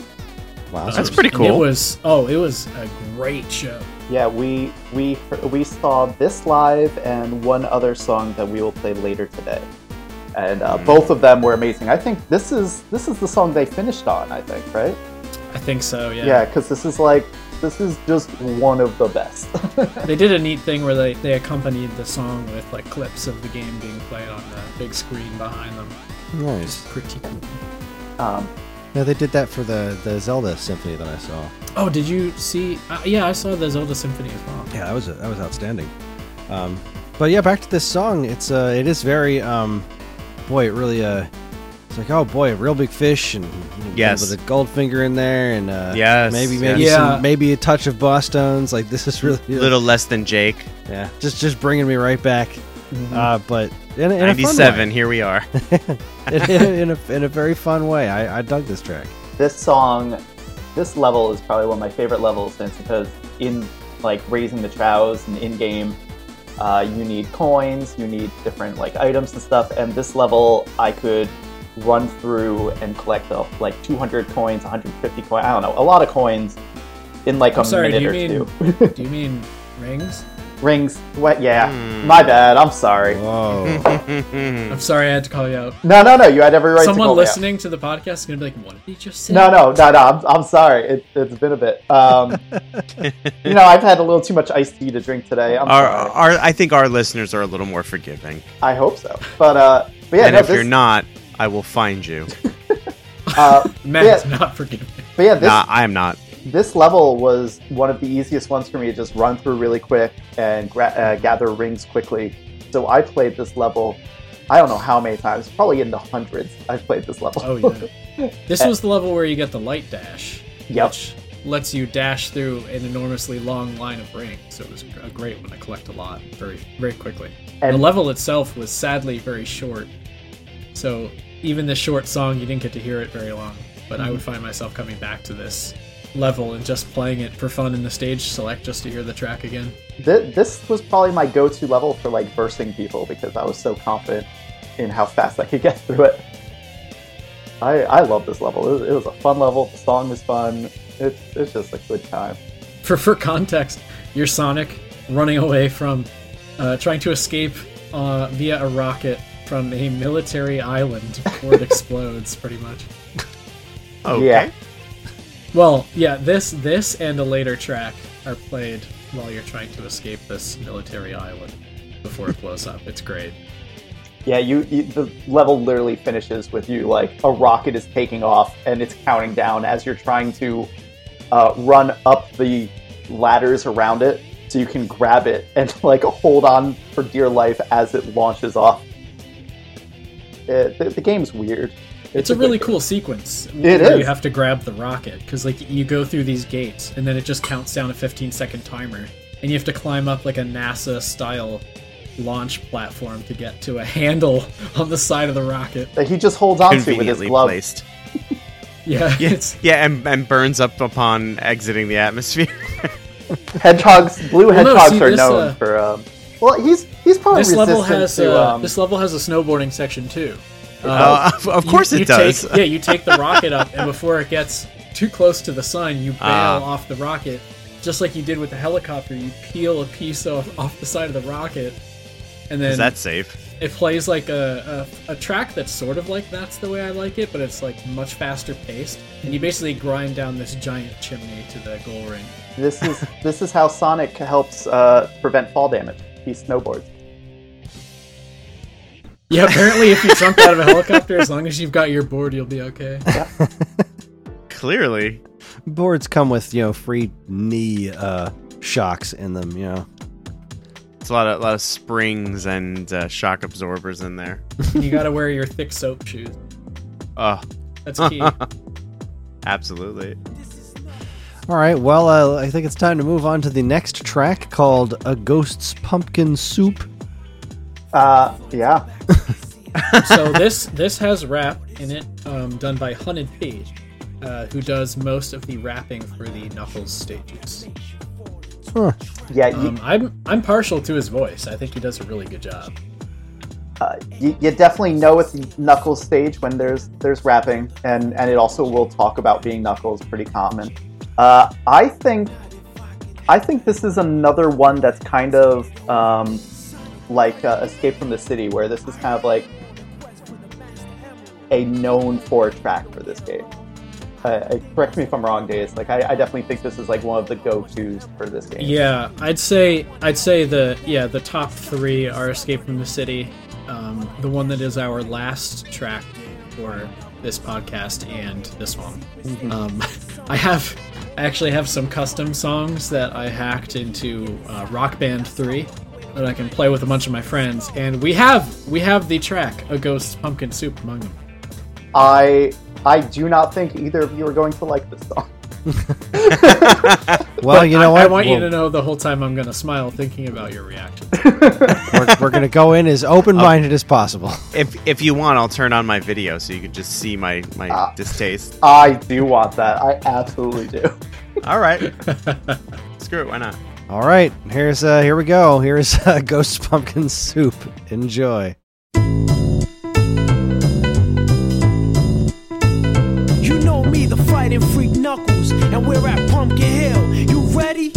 Wow, That's so- pretty cool. It was oh, it was a great show. Yeah, we we we saw this live and one other song that we will play later today, and uh, Hmm. both of them were amazing. I think this is this is the song they finished on. I think, right? I think so. Yeah. Yeah, because this is like this is just one of the best. They did a neat thing where they, they accompanied the song with like clips of the game being played on the big screen behind them. nice. Pretty cool. um, Yeah, they did that for the the Zelda symphony that I saw. Oh, did you see? Uh, yeah, I saw the Zelda Symphony as well. Yeah, that was that was outstanding. Um, but yeah, back to this song. It's uh, it is very um, boy, it really uh, it's like oh boy, a Reel Big Fish and Yes. with a Goldfinger in there and uh, Yes, maybe maybe yes. Yeah. some, maybe a touch of Bosstones. Like this is really little less than Jake. yeah, just just bringing me right back. Mm-hmm. Uh, but in, in Ninety-seven. Here we are. in, in, in a, in a very fun way. I, I dug this track. this song, this level is probably one of my favorite levels, since because in like raising the Chao and in game, uh, you need coins, you need different like items and stuff. And this level, I could run through and collect uh, like 200 coins, 150 coins. I don't know, a lot of coins in like I'm a sorry. Minute or mean? two. do you mean rings? Rings, what? Yeah, Hmm. my bad. I'm sorry. Whoa. I'm sorry, I had to call you out. No, no, no. You had every right to Someone call me out. listening to the podcast is gonna be like, "What did he just say?" No, no, no, no. I'm, I'm sorry. It, it's been a bit. Um, you know, I've had a little too much iced tea to drink today. I'm Our, sorry. our, I think our listeners are a little more forgiving. I hope so. But uh, but yeah, and no, if this, you're not, I will find you. uh, Matt's Yeah. not forgiving. but yeah, this nah, I am not. this level was one of the easiest ones for me to just run through really quick and gra- uh, gather rings quickly. So I played this level. I don't know how many times, probably in the hundreds. I've played this level. Oh yeah. This was the level where you get the light dash, Yep. which lets you dash through an enormously long line of rings. So it was a great one to collect a lot very very quickly. And- the level itself was sadly very short, so even the short song you didn't get to hear it very long. But I would find myself coming back to this level and just playing it for fun in the stage select just to hear the track again. Thi- this was probably my go-to level for like bursting people because I was so confident in how fast I could get through it. I I love this level. It was, it was a fun level. The song was fun. It's it's just a good time. For for context, you're Sonic running away from uh, trying to escape uh, via a rocket from a military island before it explodes, pretty much. Okay. Yeah. Well, yeah, this this and a later track are played while you're trying to escape this military island before it blows up. It's great. Yeah, you, you the level literally finishes with you like a rocket is taking off and it's counting down as you're trying to uh, run up the ladders around it so you can grab it and like hold on for dear life as it launches off. It, the, the game's weird. It's a really cool sequence. It where is. You have to grab the rocket because like you go through these gates and then it just counts down a 15 second timer, and you have to climb up like a NASA style launch platform to get to a handle on the side of the rocket. that he just holds on to with his Conveniently glove. placed. Yeah, Yeah, yeah, and, and burns up upon exiting the atmosphere. Hedgehogs, blue Well, no, hedgehogs see, are this, known uh, for. Um, well, he's he's probably this level has to. uh, um, this level has a snowboarding section too. Uh, of, of course you it does. Take, yeah, you take the rocket up, and before it gets too close to the sun, you bail Ah. off the rocket just like you did with the helicopter, you peel a piece off, off the side of the rocket, and then Is that safe? it plays like a, a, a track that's sort of like that's the way I like it, but it's like much faster paced. And you basically grind down this giant chimney to the goal ring. This is this is how Sonic helps uh, prevent fall damage. He snowboards. Yeah, apparently if you jump out of a helicopter, as long as you've got your board, you'll be okay. Clearly. Boards come with you know free knee uh, shocks in them. You know. It's a lot of, lot of springs and uh, shock absorbers in there. You gotta wear your thick soap shoes. Oh, That's key. absolutely. All right. Well, uh, I think it's time to move on to the next track called "A Ghost's Pumpkin Soup." Uh, yeah. so this this has rap in it, um, done by Hunted Page, uh, who does most of the rapping for the Knuckles stages. Huh. Yeah, you, Um, I'm I'm partial to his voice. I think he does a really good job. uh, you, you definitely know it's Knuckles stage when there's there's rapping, and and it also will talk about being Knuckles, pretty common. Uh, I think I think this is another one that's kind of um, like uh, Escape from the City, where this is kind of like a known for track for this game. Uh, correct me if I'm wrong, Days. Like I, I definitely think this is like one of the go-tos for this game. Yeah, I'd say I'd say the yeah the top three are Escape from the City, um, the one that is our last track for this podcast, and this one. Um, I have I actually have some custom songs that I hacked into uh, Rock Band Three that I can play with a bunch of my friends, and we have we have the track "A Ghost Pumpkin Soup" among them. I I do not think either of you are going to like this song. Well, you know what? I want you We'll- to know the whole time I'm gonna smile thinking about your reaction. we're, we're going to go in as open-minded as possible. If if you want, I'll turn on my video so you can just see my my Ah. distaste. I do want that. I absolutely do. All right. Screw it. Why not? All right. Here's uh, here we go. Here's uh, Ghost Pumpkin Soup. Enjoy. You know me, the fighting freak Knuckles, and we're at Pumpkin Hill. You ready?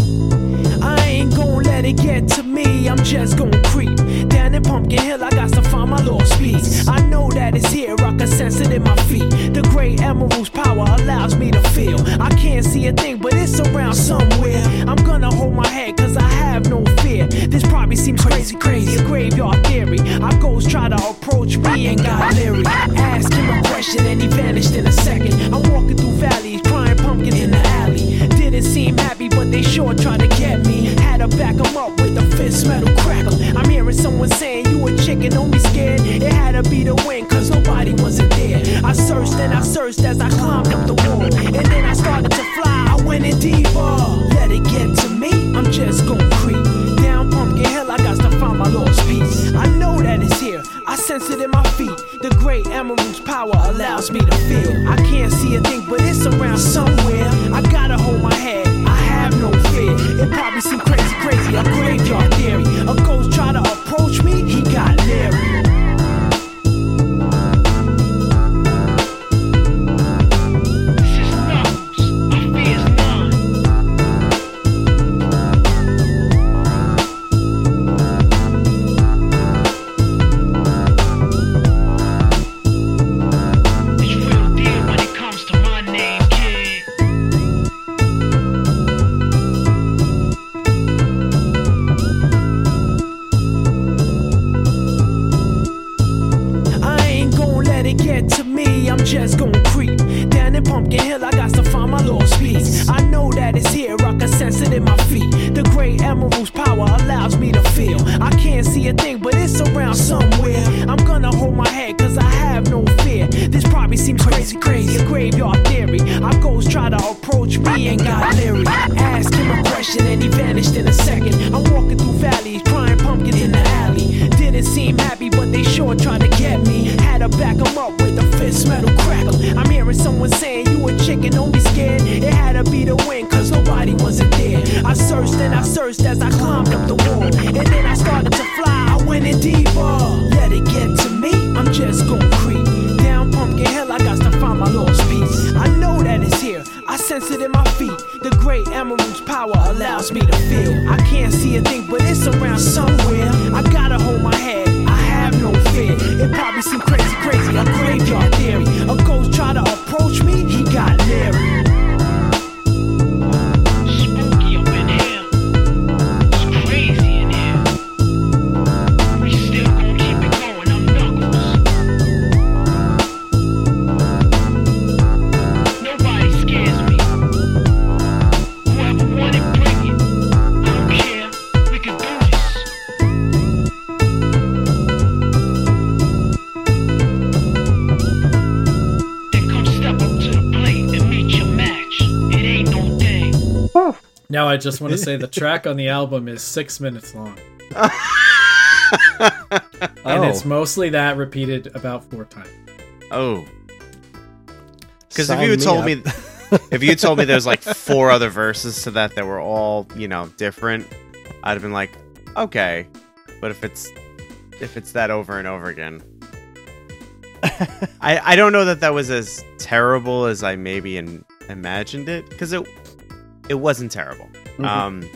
I ain't gon' let it get to me. I'm just gon' creep down in Pumpkin Hill. I got to find my lost speeds. I know that it's here. I can sense it in my feet. The great emerald's power allows me to feel. I can't see a thing, but it's around somewhere. I'm gonna hold my head, cause I have no fear. This probably seems crazy, crazy. A graveyard theory. Our ghosts try to approach me and got leery. Ask him a question and he vanished in a second. I'm walking through valleys, crying pumpkins in the alley. Didn't seem happy, but they sure tried to get me. Had to back 'em up with a fist metal crackle. I'm hearing someone saying you a chicken, don't be scared. It had to be the wind, cause nobody wasn't there. I searched and I searched as I climbed up the wall. And then I started to fly, I went in deeper. Let it get to me, I'm just gon' creep. Pumpkin Hill, I got to find my lost piece. I know that it's here, I sense it in my feet. The great emerald's power allows me to feel. I can't see a thing, but it's around somewhere. I gotta hold my head, I have no fear. It probably seems crazy, crazy, a graveyard theory. A ghost try to approach me, he got leery. They to get me. Had to back 'em up I just want to say the track on the album is six minutes long, and it's Oh. mostly that repeated about four times. Oh. Because if you me told up. me, if you told me there's like four other verses to that that were all you know different, I'd have been like, okay. But if it's if it's that over and over again, I I don't know that that was as terrible as I maybe in, imagined it because it it wasn't terrible. Mhm. Um,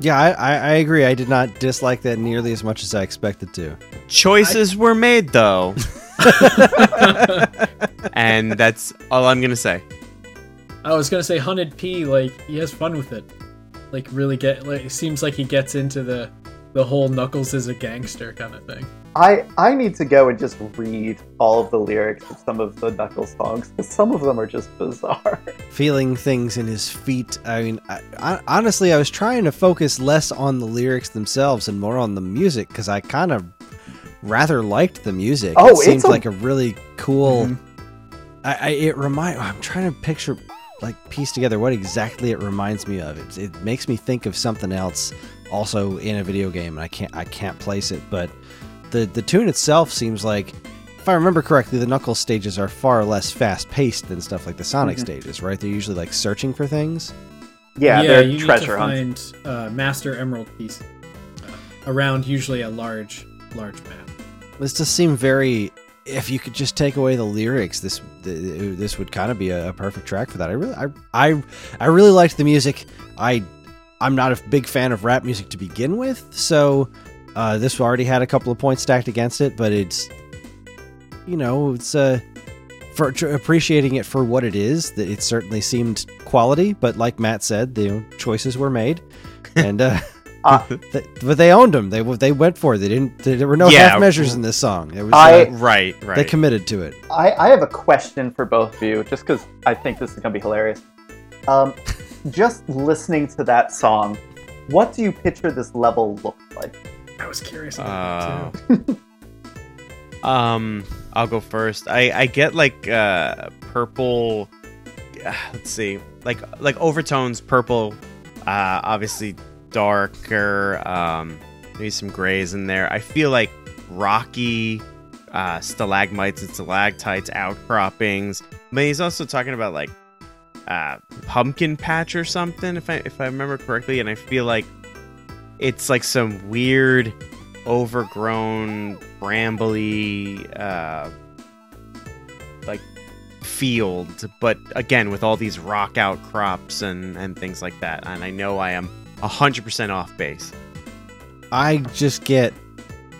Yeah, I, I, I agree. I did not dislike that nearly as much as I expected to. choices were made though, and that's all I'm gonna say. I was gonna say Hunnid-P, like he has fun with it. Like really get like it seems like he gets into the the whole Knuckles is a gangster kind of thing. I I need to go and just read all of the lyrics of some of the Knuckles songs because some of them are just bizarre. Feeling things in his feet. I mean, I, I, honestly, I was trying to focus less on the lyrics themselves and more on the music because I kind of rather liked the music. Oh, it seems a- like a really cool. Mhm. I, I it remind. I'm trying to picture, like, piece together what exactly it reminds me of. It, it makes me think of something else, also in a video game, and I can't I can't place it. But the the tune itself seems like, if I remember correctly, the Knuckles stages are far less fast paced than stuff like the Sonic Mhm. stages, right? They're usually like searching for things. Yeah, they're you treasure need hunts. to find uh, master emerald pieces uh, around usually a large large map. This does seem very. If you could just take away the lyrics, this this would kind of be a, a perfect track for that. I really, I, I, I really liked the music. I, I'm not a big fan of rap music to begin with, so uh, this already had a couple of points stacked against it. But it's, you know, it's uh, for tr- appreciating it for what it is. That it certainly seemed quality, but like Matt said, the choices were made, and. Uh, Uh, Th- but they owned them. They they went for it. They didn't. There were no Yeah. half measures in this song. It was. I- uh, Right, right. They committed to it. I, I have a question for both of you, just because I think this is gonna be hilarious. Um, just listening to that song, what do you picture this level look like? I was curious Uh, about that too. Um, I'll go first. I I get like uh purple. Uh, let's see, like like overtones, purple. Uh, obviously darker. Um, maybe some grays in there. I feel like rocky. Uh, stalagmites and stalactites, outcroppings. But he's also talking about like uh, pumpkin patch or something, if I if I remember correctly. And I feel like it's like some weird overgrown brambly uh like field but again with all these rock outcrops and and things like that and i know i am 100% off base I just get.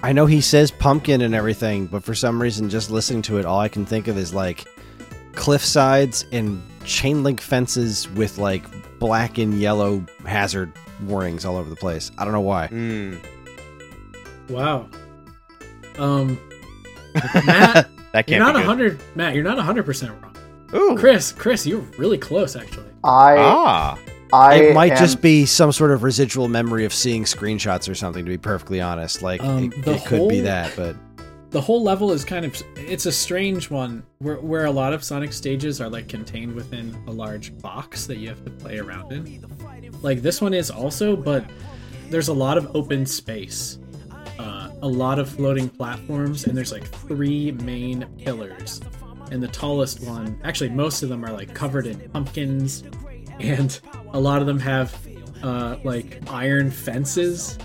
I know he says pumpkin and everything, but for some reason, just listening to it, all I can think of is like cliff sides and chain link fences with like black and yellow hazard warnings all over the place. I don't know why. mm, Wow. Um, Matt, that you're can't not be good. hundred. Matt, you're not hundred percent wrong. Ooh. Chris, Chris, you're really close actually. I ah I it might am- just be some sort of residual memory of seeing screenshots or something. To be perfectly honest, like Um, it, the it could be that, but The whole level is kind of it's a strange one where where a lot of Sonic stages are like contained within a large box that you have to play around in. Like this one is also, but there's a lot of open space. Uh, a lot of floating platforms and there's like three main pillars and the tallest one actually most of them are like covered in pumpkins and a lot of them have uh, like iron fences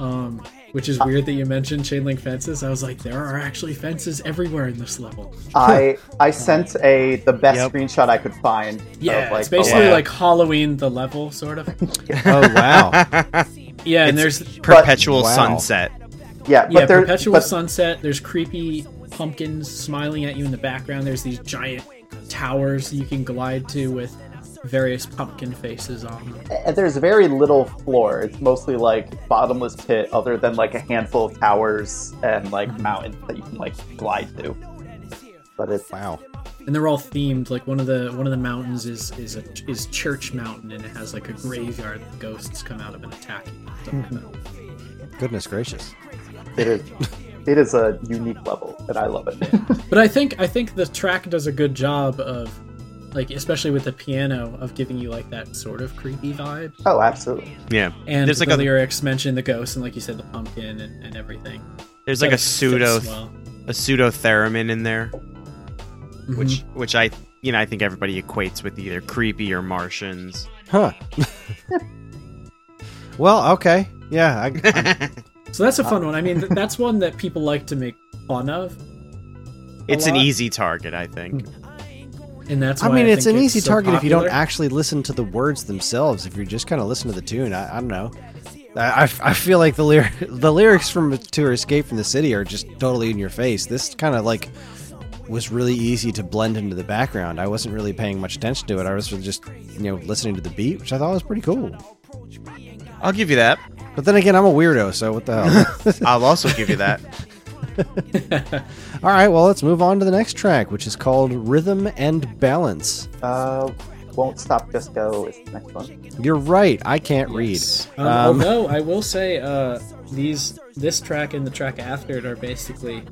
um, which is weird that you mentioned chain link fences. I was like, there are actually fences everywhere in this level. I I sent a the best Yep. screenshot I could find. Yeah, of, like, it's basically yeah. like Halloween the level, sort of. Oh wow. Yeah, and It's there's Perpetual Wow. sunset. yeah, but yeah, there, perpetual but sunset. There's creepy pumpkins smiling at you in the background. There's these giant towers you can glide to with various pumpkin faces on them. and there's very little floor. It's mostly like bottomless pit, other than like a handful of towers and like Mm-hmm. mountains that you can like glide to. But it's Wow. and they're all themed. Like one of the one of the mountains is is a, is Church Mountain, and it has like a graveyard that ghosts come out of and attack you. Stuff like. Goodness gracious. it is it is a unique level, and I love it. But I think I think the track does a good job of like especially with the piano of giving you like that sort of creepy vibe. oh, absolutely. Yeah. And there's like the a lyrics mention the ghost and like you said the pumpkin and, and everything. there's like a pseudo well. a pseudo theremin in there, Mhm. which which I you know I think everybody equates with either creepy or Martians. Huh. well, okay. Yeah. I, I- So that's a fun one. I mean, that's one that people like to make fun of, It's an easy target, I think. And that's. I Why mean, it's think an easy so target if you don't actually listen to the words themselves. If you're just kind of listen to the tune, I, I don't know. I, I, I feel like the lyric, the lyrics from "To Escape from the City" are just totally in your face. This kind of like was really easy to blend into the background. I wasn't really paying much attention to it. I was just you know listening to the beat, which I thought was pretty cool. I'll give you that. But then again, I'm a weirdo, so what the hell? I'll also give you that. All right, well, let's move on to the next track, which is called "Rhythm and Balance." Uh, won't stop, just go is the next one. You're right. I can't read. Um, Um, although I will say, uh, these this track and the track after it are basically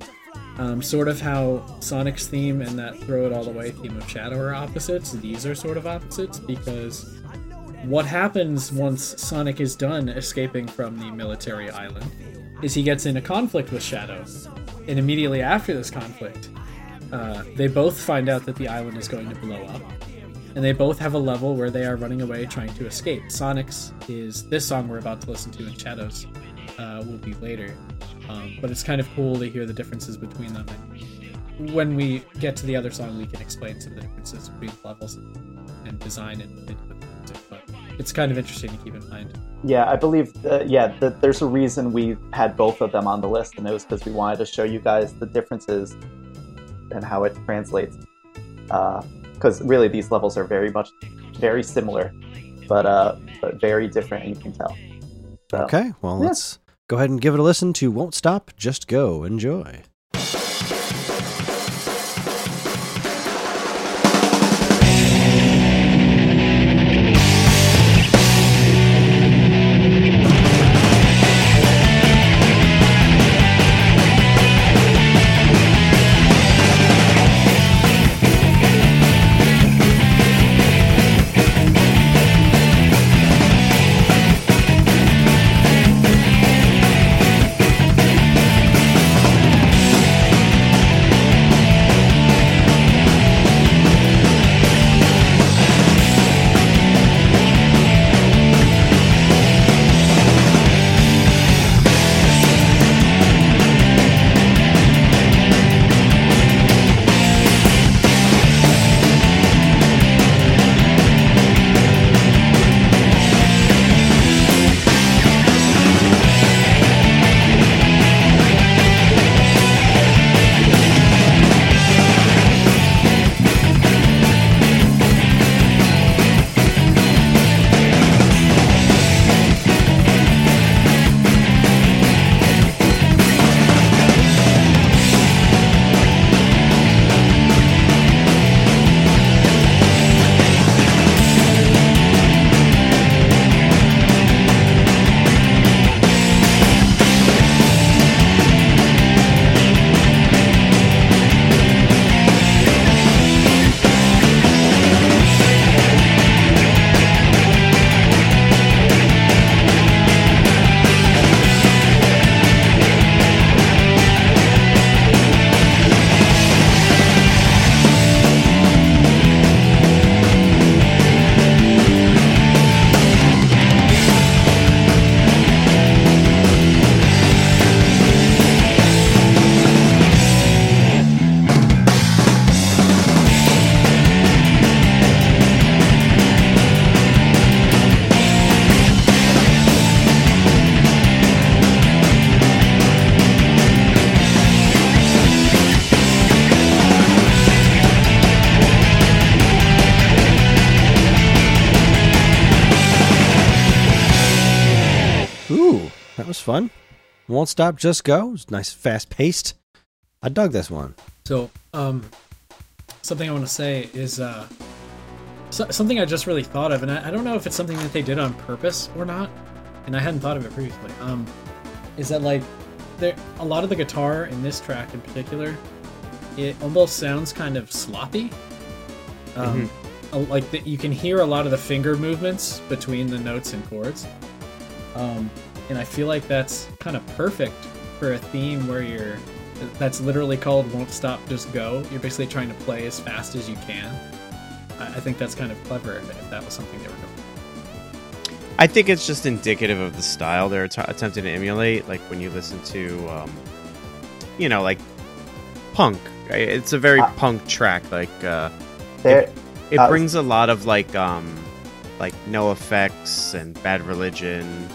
um, sort of how Sonic's theme and that Throw It All Away theme of Shadow are opposites. These are sort of opposites because what happens once Sonic is done escaping from the military island is he gets in a conflict with Shadow, and immediately after this conflict, uh, they both find out that the island is going to blow up and they both have a level where they are running away trying to escape. Sonic's is this song we're about to listen to, and Shadows uh, will be later. Um, but it's kind of cool to hear the differences between them. And when we get to the other song, we can explain some of the differences between levels and design and, and it's kind of interesting to keep in mind. Yeah, I believe. Uh, yeah, th- there's a reason we had both of them on the list, and it was because we wanted to show you guys the differences and how it translates. Because really, these levels are very much very similar, but uh, but very different, and you can tell. So, Okay, well, Yeah. let's go ahead and give it a listen to Won't Stop, Just Go. Enjoy. Was fun. Won't stop, just go. Nice, fast paced. I dug this one. So, um, something I want to say is uh, so, something I just really thought of, and I, I don't know if it's something that they did on purpose or not, and I hadn't thought of it previously. Um, is that like there a lot of the guitar in this track in particular, it almost sounds kind of sloppy. Um, a- like the, you can hear a lot of the finger movements between the notes and chords. Um, and I feel like that's kind of perfect for a theme where you're that's literally called "Won't Stop, Just Go." You're basically trying to play as fast as you can. I, I think that's kind of clever if, if that was something they were doing. I think it's just indicative of the style they're att- attempting to emulate. Like when you listen to, um, you know, like punk. right? It's a very Uh, punk track. Like uh, There, it Uh, brings a lot of like, um, like NOFX and Bad Religion,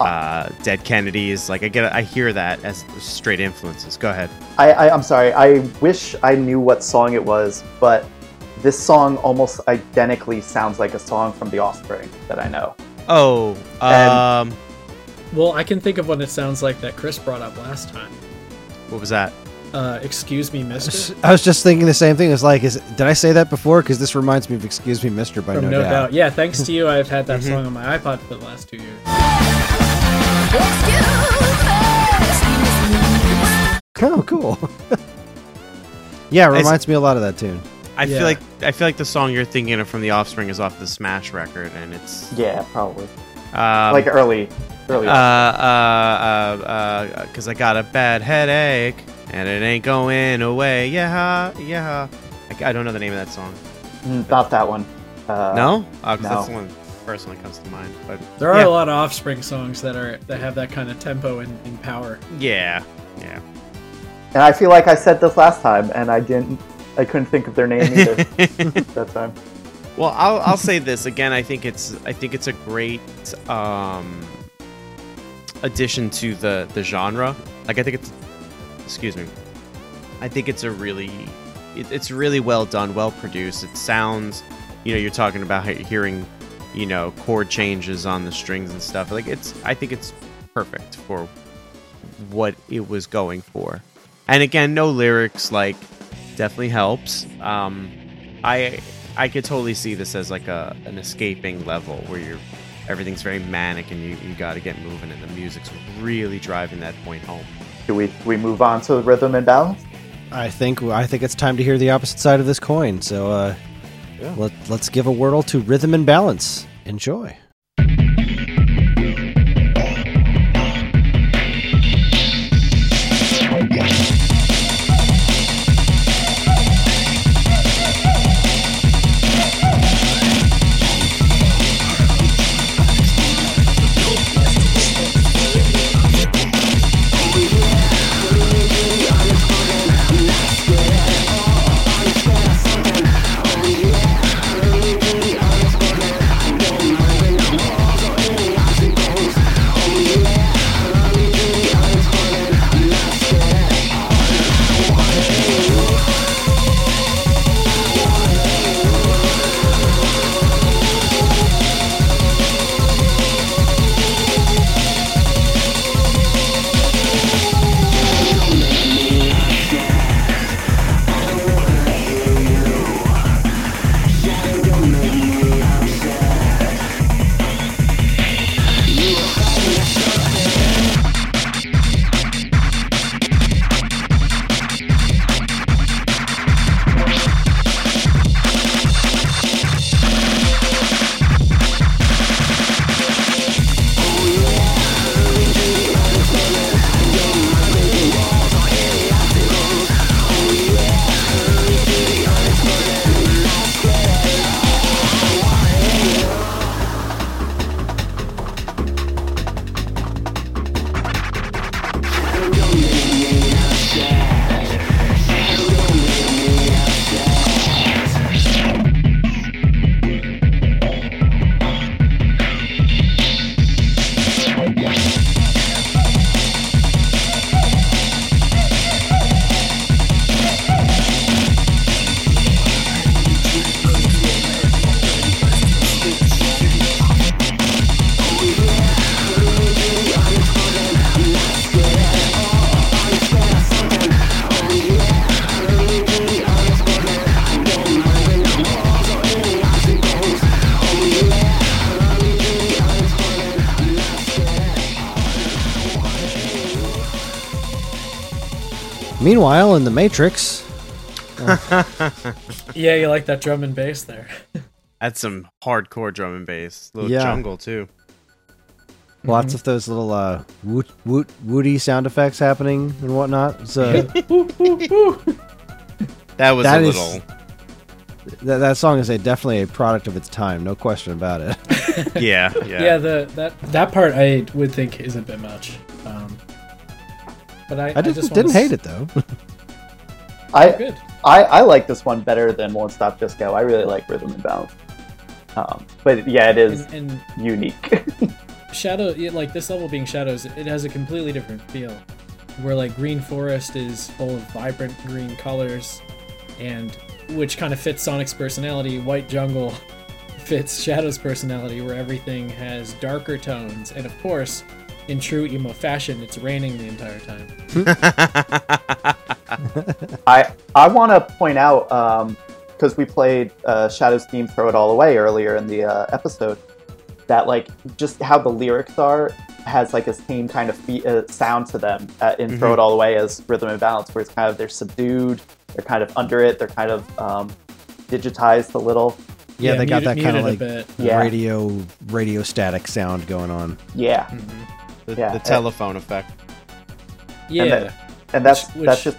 uh, Dead Kennedys. Like I get, I hear that as straight influences. Go ahead. I, I, I'm sorry. I wish I knew what song it was, but this song almost identically sounds like a song from The Offspring that I know. Oh, And- um, Well, I can think of what it sounds like that Chris brought up last time. what was that? Uh, excuse me, Mister. I was just thinking the same thing. It's like, is did I say that before? Because this reminds me of "Excuse Me, Mister" by From No, no, doubt. doubt. Yeah, thanks to you, I've had that Mhm. song on my iPod for the last two years. Oh, cool. yeah, it It's- reminds me a lot of that tune. I Yeah. feel like I feel like the song you're thinking of from The Offspring is off the Smash record, and it's Yeah, probably. um, like early, early. uh, uh, uh, because I got a bad headache and it ain't going away. Yeah, yeah. I, I don't know the name of that song. Mm, not that one. Uh, no, uh, 'cause no. that's the one personally comes to mind. But There are yeah. a lot of Offspring songs that are that have that kind of tempo and, and power. Yeah, yeah. And I feel like I said this last time, and I didn't. I couldn't think of their name either that time. Well, I'll I'll say this again. I think it's I think it's a great um, addition to the the genre. Like I think it's excuse me. I think it's a really it, it's really well done, well produced. It sounds, you know, you're talking about hearing, you know, chord changes on the strings and stuff. Like it's I think it's perfect for what it was going for. And again, no lyrics like definitely helps. Um, I I could totally see this as like a an escaping level where you're everything's very manic and you, you got to get moving and the music's really driving that point home. Do we we move on to rhythm and balance? I think I think it's time to hear the opposite side of this coin. So uh, let, let's give a whirl to rhythm and balance. Enjoy. Meanwhile, in the Matrix, Yeah, you like that drum and bass there. That's some hardcore drum and bass. Little Yeah. jungle too. lots of those little uh, woot woot woody sound effects happening and whatnot. So That was That a is- little. that, that song is a definitely a product of its time, no question about it. Yeah, yeah. Yeah, the that that part I would think is a bit much. But I, I didn't, just didn't hate s- it though. I, I I like this one better than Won't Stop Just Go. I really like Rhythm and Bounce. Um, but yeah, it is And, and unique. Shadow, like this level being Shadows, it has a completely different feel. Where like Green Forest is full of vibrant green colors, and which kind of fits Sonic's personality. White Jungle fits Shadow's personality, where everything has darker tones, and of course, in true emo fashion, it's raining the entire time. I I want to point out because we played uh, Shadow's theme "Throw It All Away" earlier in the uh, episode that like just how the lyrics are has like a same kind of fe- uh, sound to them uh, in "Throw It All Away" as "Rhythm and Balance," where it's kind of they're subdued, they're kind of under it, they're kind of um, digitized a little. Yeah, they got that kind of like a bit. Yeah. radio radio static sound going on. Yeah, the, Yeah, the telephone effect. Yeah, that- and that's Which- that's just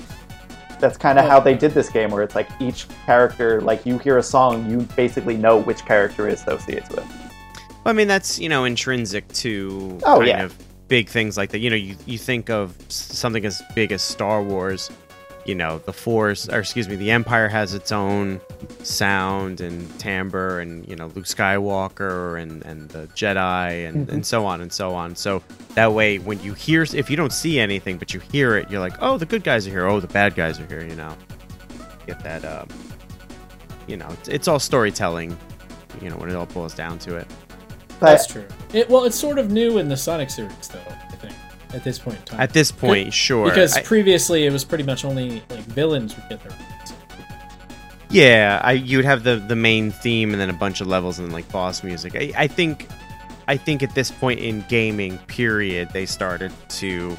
that's kind of how they did this game, where it's like each character, like you hear a song, you basically know which character it associates with. I mean, that's you know intrinsic to Oh, kind yeah. of big things like that. You know, you, you think of something as big as Star Wars. You know, the Force, or excuse me, the Empire has its own sound and timbre, and you know, Luke Skywalker and and the Jedi, and Mm-hmm. and so on and so on. So that way, when you hear, if you don't see anything but you hear it, you're like, oh, the good guys are here. Oh, the bad guys are here. You know, get that. Um, you know, it's, it's all storytelling. You know, when it all boils down to it. But that's true. It, well, it's sort of new in the Sonic series, though. At this point in time. At this point, sure. because I- previously it was pretty much only like villains would get their own. yeah, I you would have the the main theme and then a bunch of levels and then like boss music. I, I think, I think at this point in gaming, period, they started to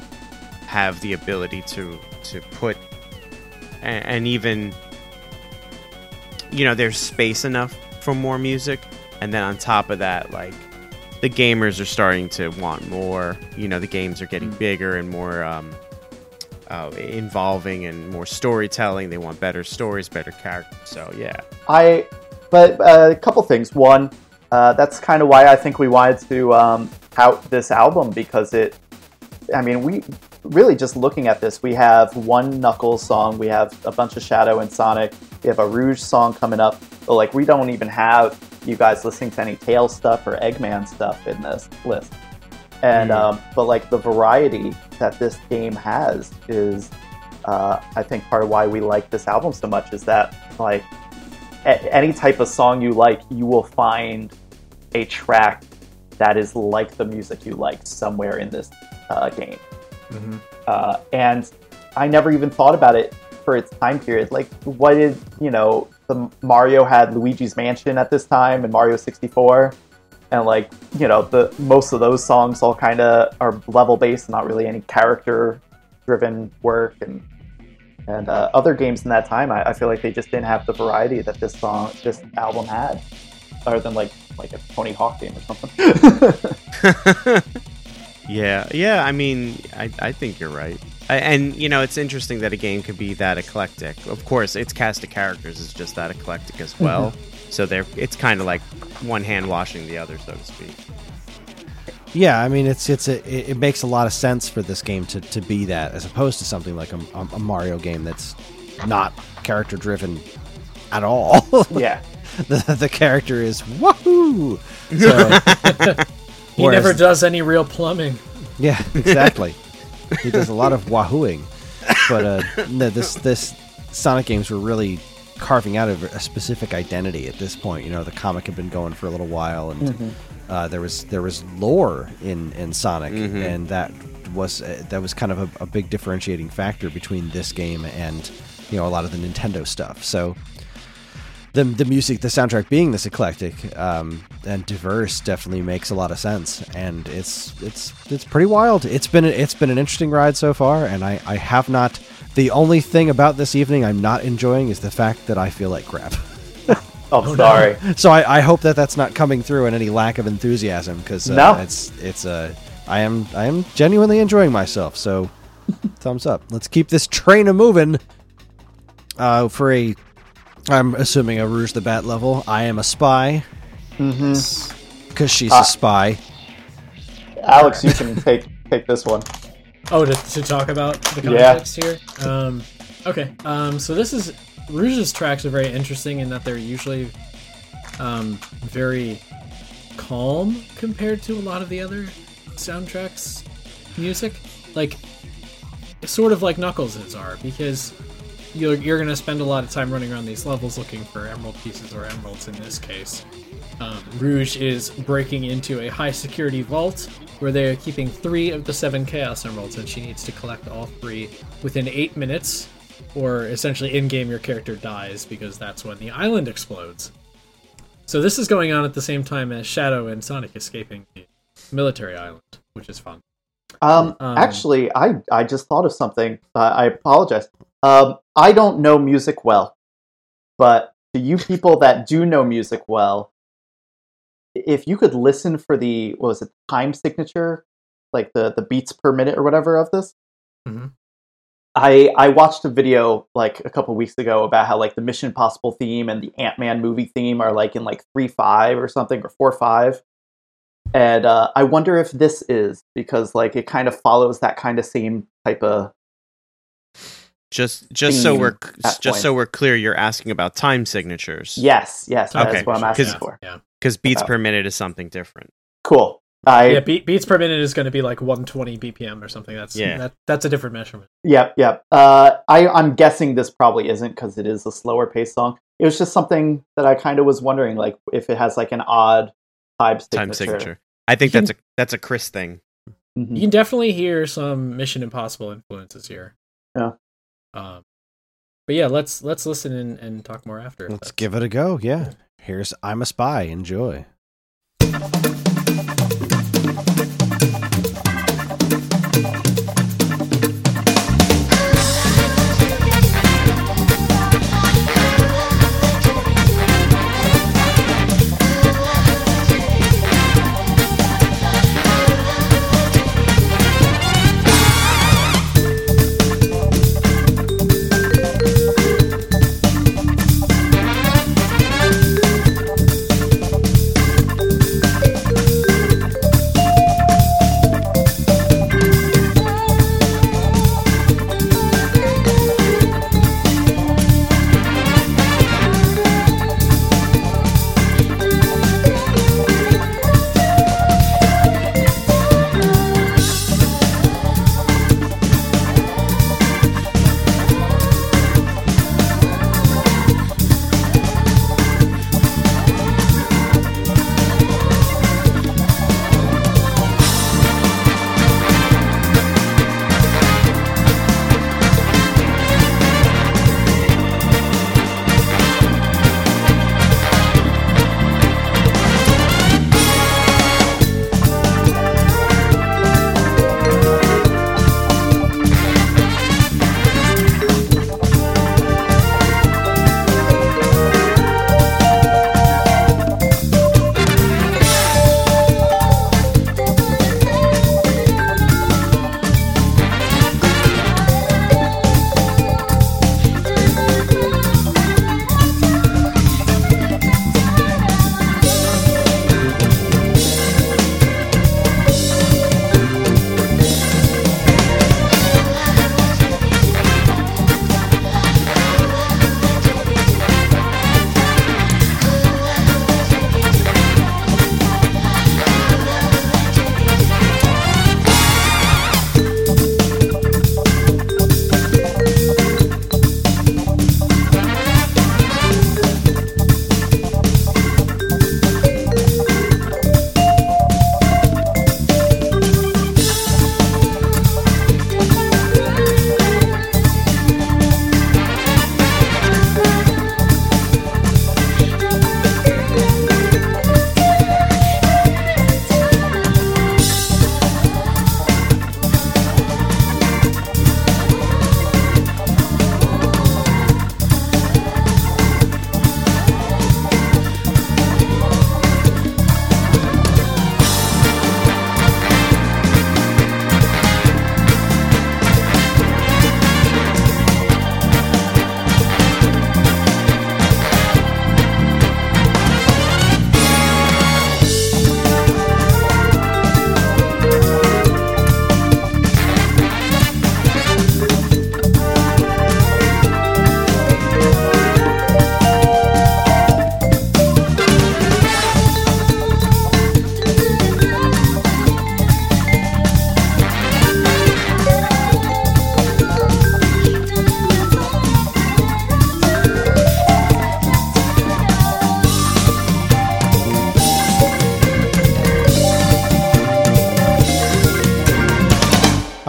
have the ability to to put and, and even you know there's space enough for more music, and then on top of that, like the gamers are starting to want more. You know, the games are getting bigger and more. Um, uh, involving and more storytelling. They want better stories, better characters. So yeah, I, but uh, a couple things. One, uh, that's kind of why I think we wanted to um, out this album because it. I mean, we really just looking at this. We have one Knuckles song. We have a bunch of Shadow and Sonic. We have a Rouge song coming up. But like, we don't even have you guys listening to any Tails stuff or Eggman stuff in this list. And Mm. um, but like the variety that this game has is, uh, I think part of why we like this album so much is that like a- any type of song you like, you will find a track that is like the music you like somewhere in this uh, game. Uh, and I never even thought about it for its time period. Like, what is you know? The Mario had Luigi's Mansion at this time and Mario 64, and like you know, the most of those songs all kind of are level based, not really any character driven work and and uh, other games in that time, I, I feel like they just didn't have the variety that this song, this album had, other than like like a Tony Hawk game or something. yeah, yeah. I mean, I, I think you're right. I, and you know, it's interesting that a game could be that eclectic. Of course, its cast of characters is just that eclectic as mm-hmm. well. So they're it's kind of like one hand washing the other, so to speak. Yeah, I mean it's it's a it, it makes a lot of sense for this game to, to be that as opposed to something like a, a, a Mario game that's not character driven at all. yeah, the, the character is woohoo. So, He Whereas- never does any real plumbing. yeah, exactly. He does a lot of wahooing, but uh, no, this this Sonic games were really carving out a, a specific identity at this point. You know, the comic had been going for a little while, and uh, there was there was lore in in Sonic, and that was uh, that was kind of a, a big differentiating factor between this game and you know a lot of the Nintendo stuff. So the the music, the soundtrack being this eclectic um, and diverse, definitely makes a lot of sense, and it's it's it's pretty wild. It's been it's been an interesting ride so far, and I I have not The only thing about this evening I'm not enjoying is the fact that I feel like crap. Oh, sorry. So I, I hope that that's not coming through in any lack of enthusiasm because uh, No. it's it's uh, I am I am genuinely enjoying myself. So thumbs up. Let's keep this train a moving. Uh, for a, I'm assuming a Rouge the Bat level. I am a spy Mm-hmm. because she's Ah. a spy. Alex, you can take take this one. Oh, to, to talk about the Yeah. context here. Um, okay. Um, so this is Rouge's tracks are very interesting in that they're usually um, very calm compared to a lot of the other soundtracks music. Like sort of like Knuckles' are because you're you're gonna spend a lot of time running around these levels looking for emerald pieces or emeralds in this case. Um, Rouge is breaking into a high security vault where they are keeping three of the seven Chaos Emeralds, and she needs to collect all three within eight minutes, or essentially in game your character dies because that's when the island explodes. So this is going on at the same time as Shadow and Sonic escaping the military island, which is fun. Um, Um, actually, I I just thought of something. Uh, I apologize. Um, I don't know music well, but to you people that do know music well, if you could listen for the what was it time signature, like the the beats per minute or whatever of this. Mm-hmm. I I watched a video like a couple weeks ago about how like the Mission Impossible theme and the Ant Man movie theme are like in like three five or something or four five. And uh, I wonder if this is because like it kind of follows that kind of same type of Just just so we're at just so we're clear, you're asking about time signatures. yes, yes, that's Okay, what I'm asking 'cause- for. Yeah. Because beats About- per minute is something different. Cool. I Yeah, beat, beats per minute is going to be like 120 BPM or something. That's Yeah. that, that's a different measurement. Yep, yep. Uh, I, I'm guessing this probably isn't because it is a slower paced song. It was just something that I kind of was wondering, like if it has like an odd time signature. Time signature. I think that's a that's a Chris thing. Mhm. You can definitely hear some Mission Impossible influences here. Yeah. Um, but yeah, let's let's listen and, and talk more after. Let's give it a go. Yeah. Here's I'm a spy. Enjoy.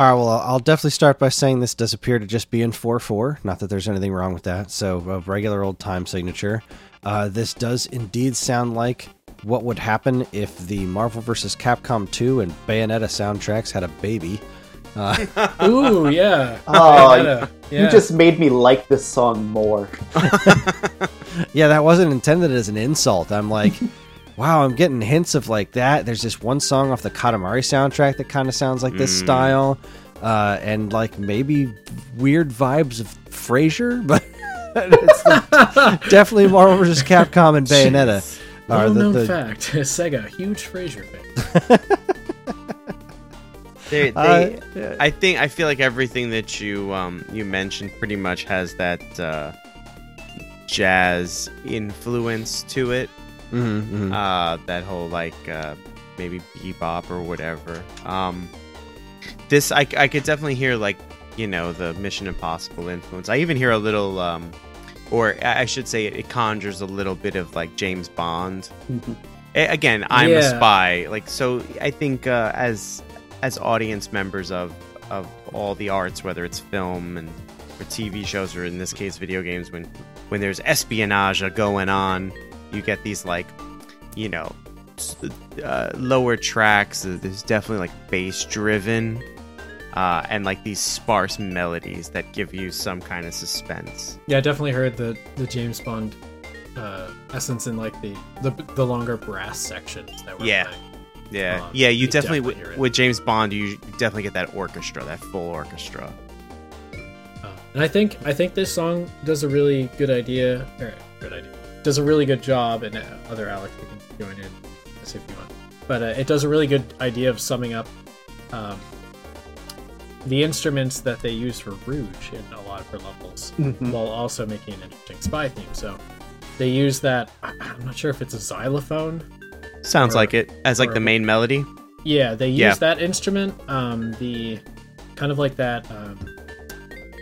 All right, well, I'll definitely start by saying this does appear to just be in 4 4. Not that there's anything wrong with that. So, a regular old time signature. Uh, this does indeed sound like what would happen if the Marvel vs. Capcom 2 and Bayonetta soundtracks had a baby. Ooh, yeah. Oh, Bayonetta, you just made me like this song more. Yeah, that wasn't intended as an insult. I'm like, wow, I'm getting hints of like that. There's this one song off the Katamari soundtrack that kind of sounds like this style, uh, and like maybe weird vibes of Frasier, but it's definitely Marvel vs. Capcom and Bayonetta. are Little the- known the- fact: Sega, huge Frasier fan. They, Uh, yeah. I think I feel like everything that you um you mentioned pretty much has that uh, jazz influence to it. Mhm, mhm. Uh, that whole like uh, maybe bebop or whatever. Um, this I, I could definitely hear like you know the Mission Impossible influence. I even hear a little um, or I should say it conjures a little bit of like James Bond. A- Again, I'm a spy. Like so, I think uh, as as audience members of of all the arts, whether it's film and or TV shows, or in this case, video games, when when there's espionage going on, you get these like, you know, uh, lower tracks. uh, There's definitely like bass driven, uh, and like these sparse melodies that give you some kind of suspense. Yeah, I definitely heard the the James Bond uh, essence in like the, the the longer brass sections that were Yeah. playing. Yeah, Um, yeah, you you definitely, definitely with, with James Bond, you definitely get that orchestra, that full orchestra. Uh, and I think I think this song does a really good idea. Or good idea. Does a really good job, and uh, other Alex you can join in if you want. But uh, it does a really good idea of summing up um, the instruments that they use for Rouge in a lot of her levels, while also making an interesting spy theme. So they use that. I'm not sure if it's a xylophone. Sounds Or- like it as like or- the main melody. Yeah, they use Yeah. that instrument, um, the kind of like that um,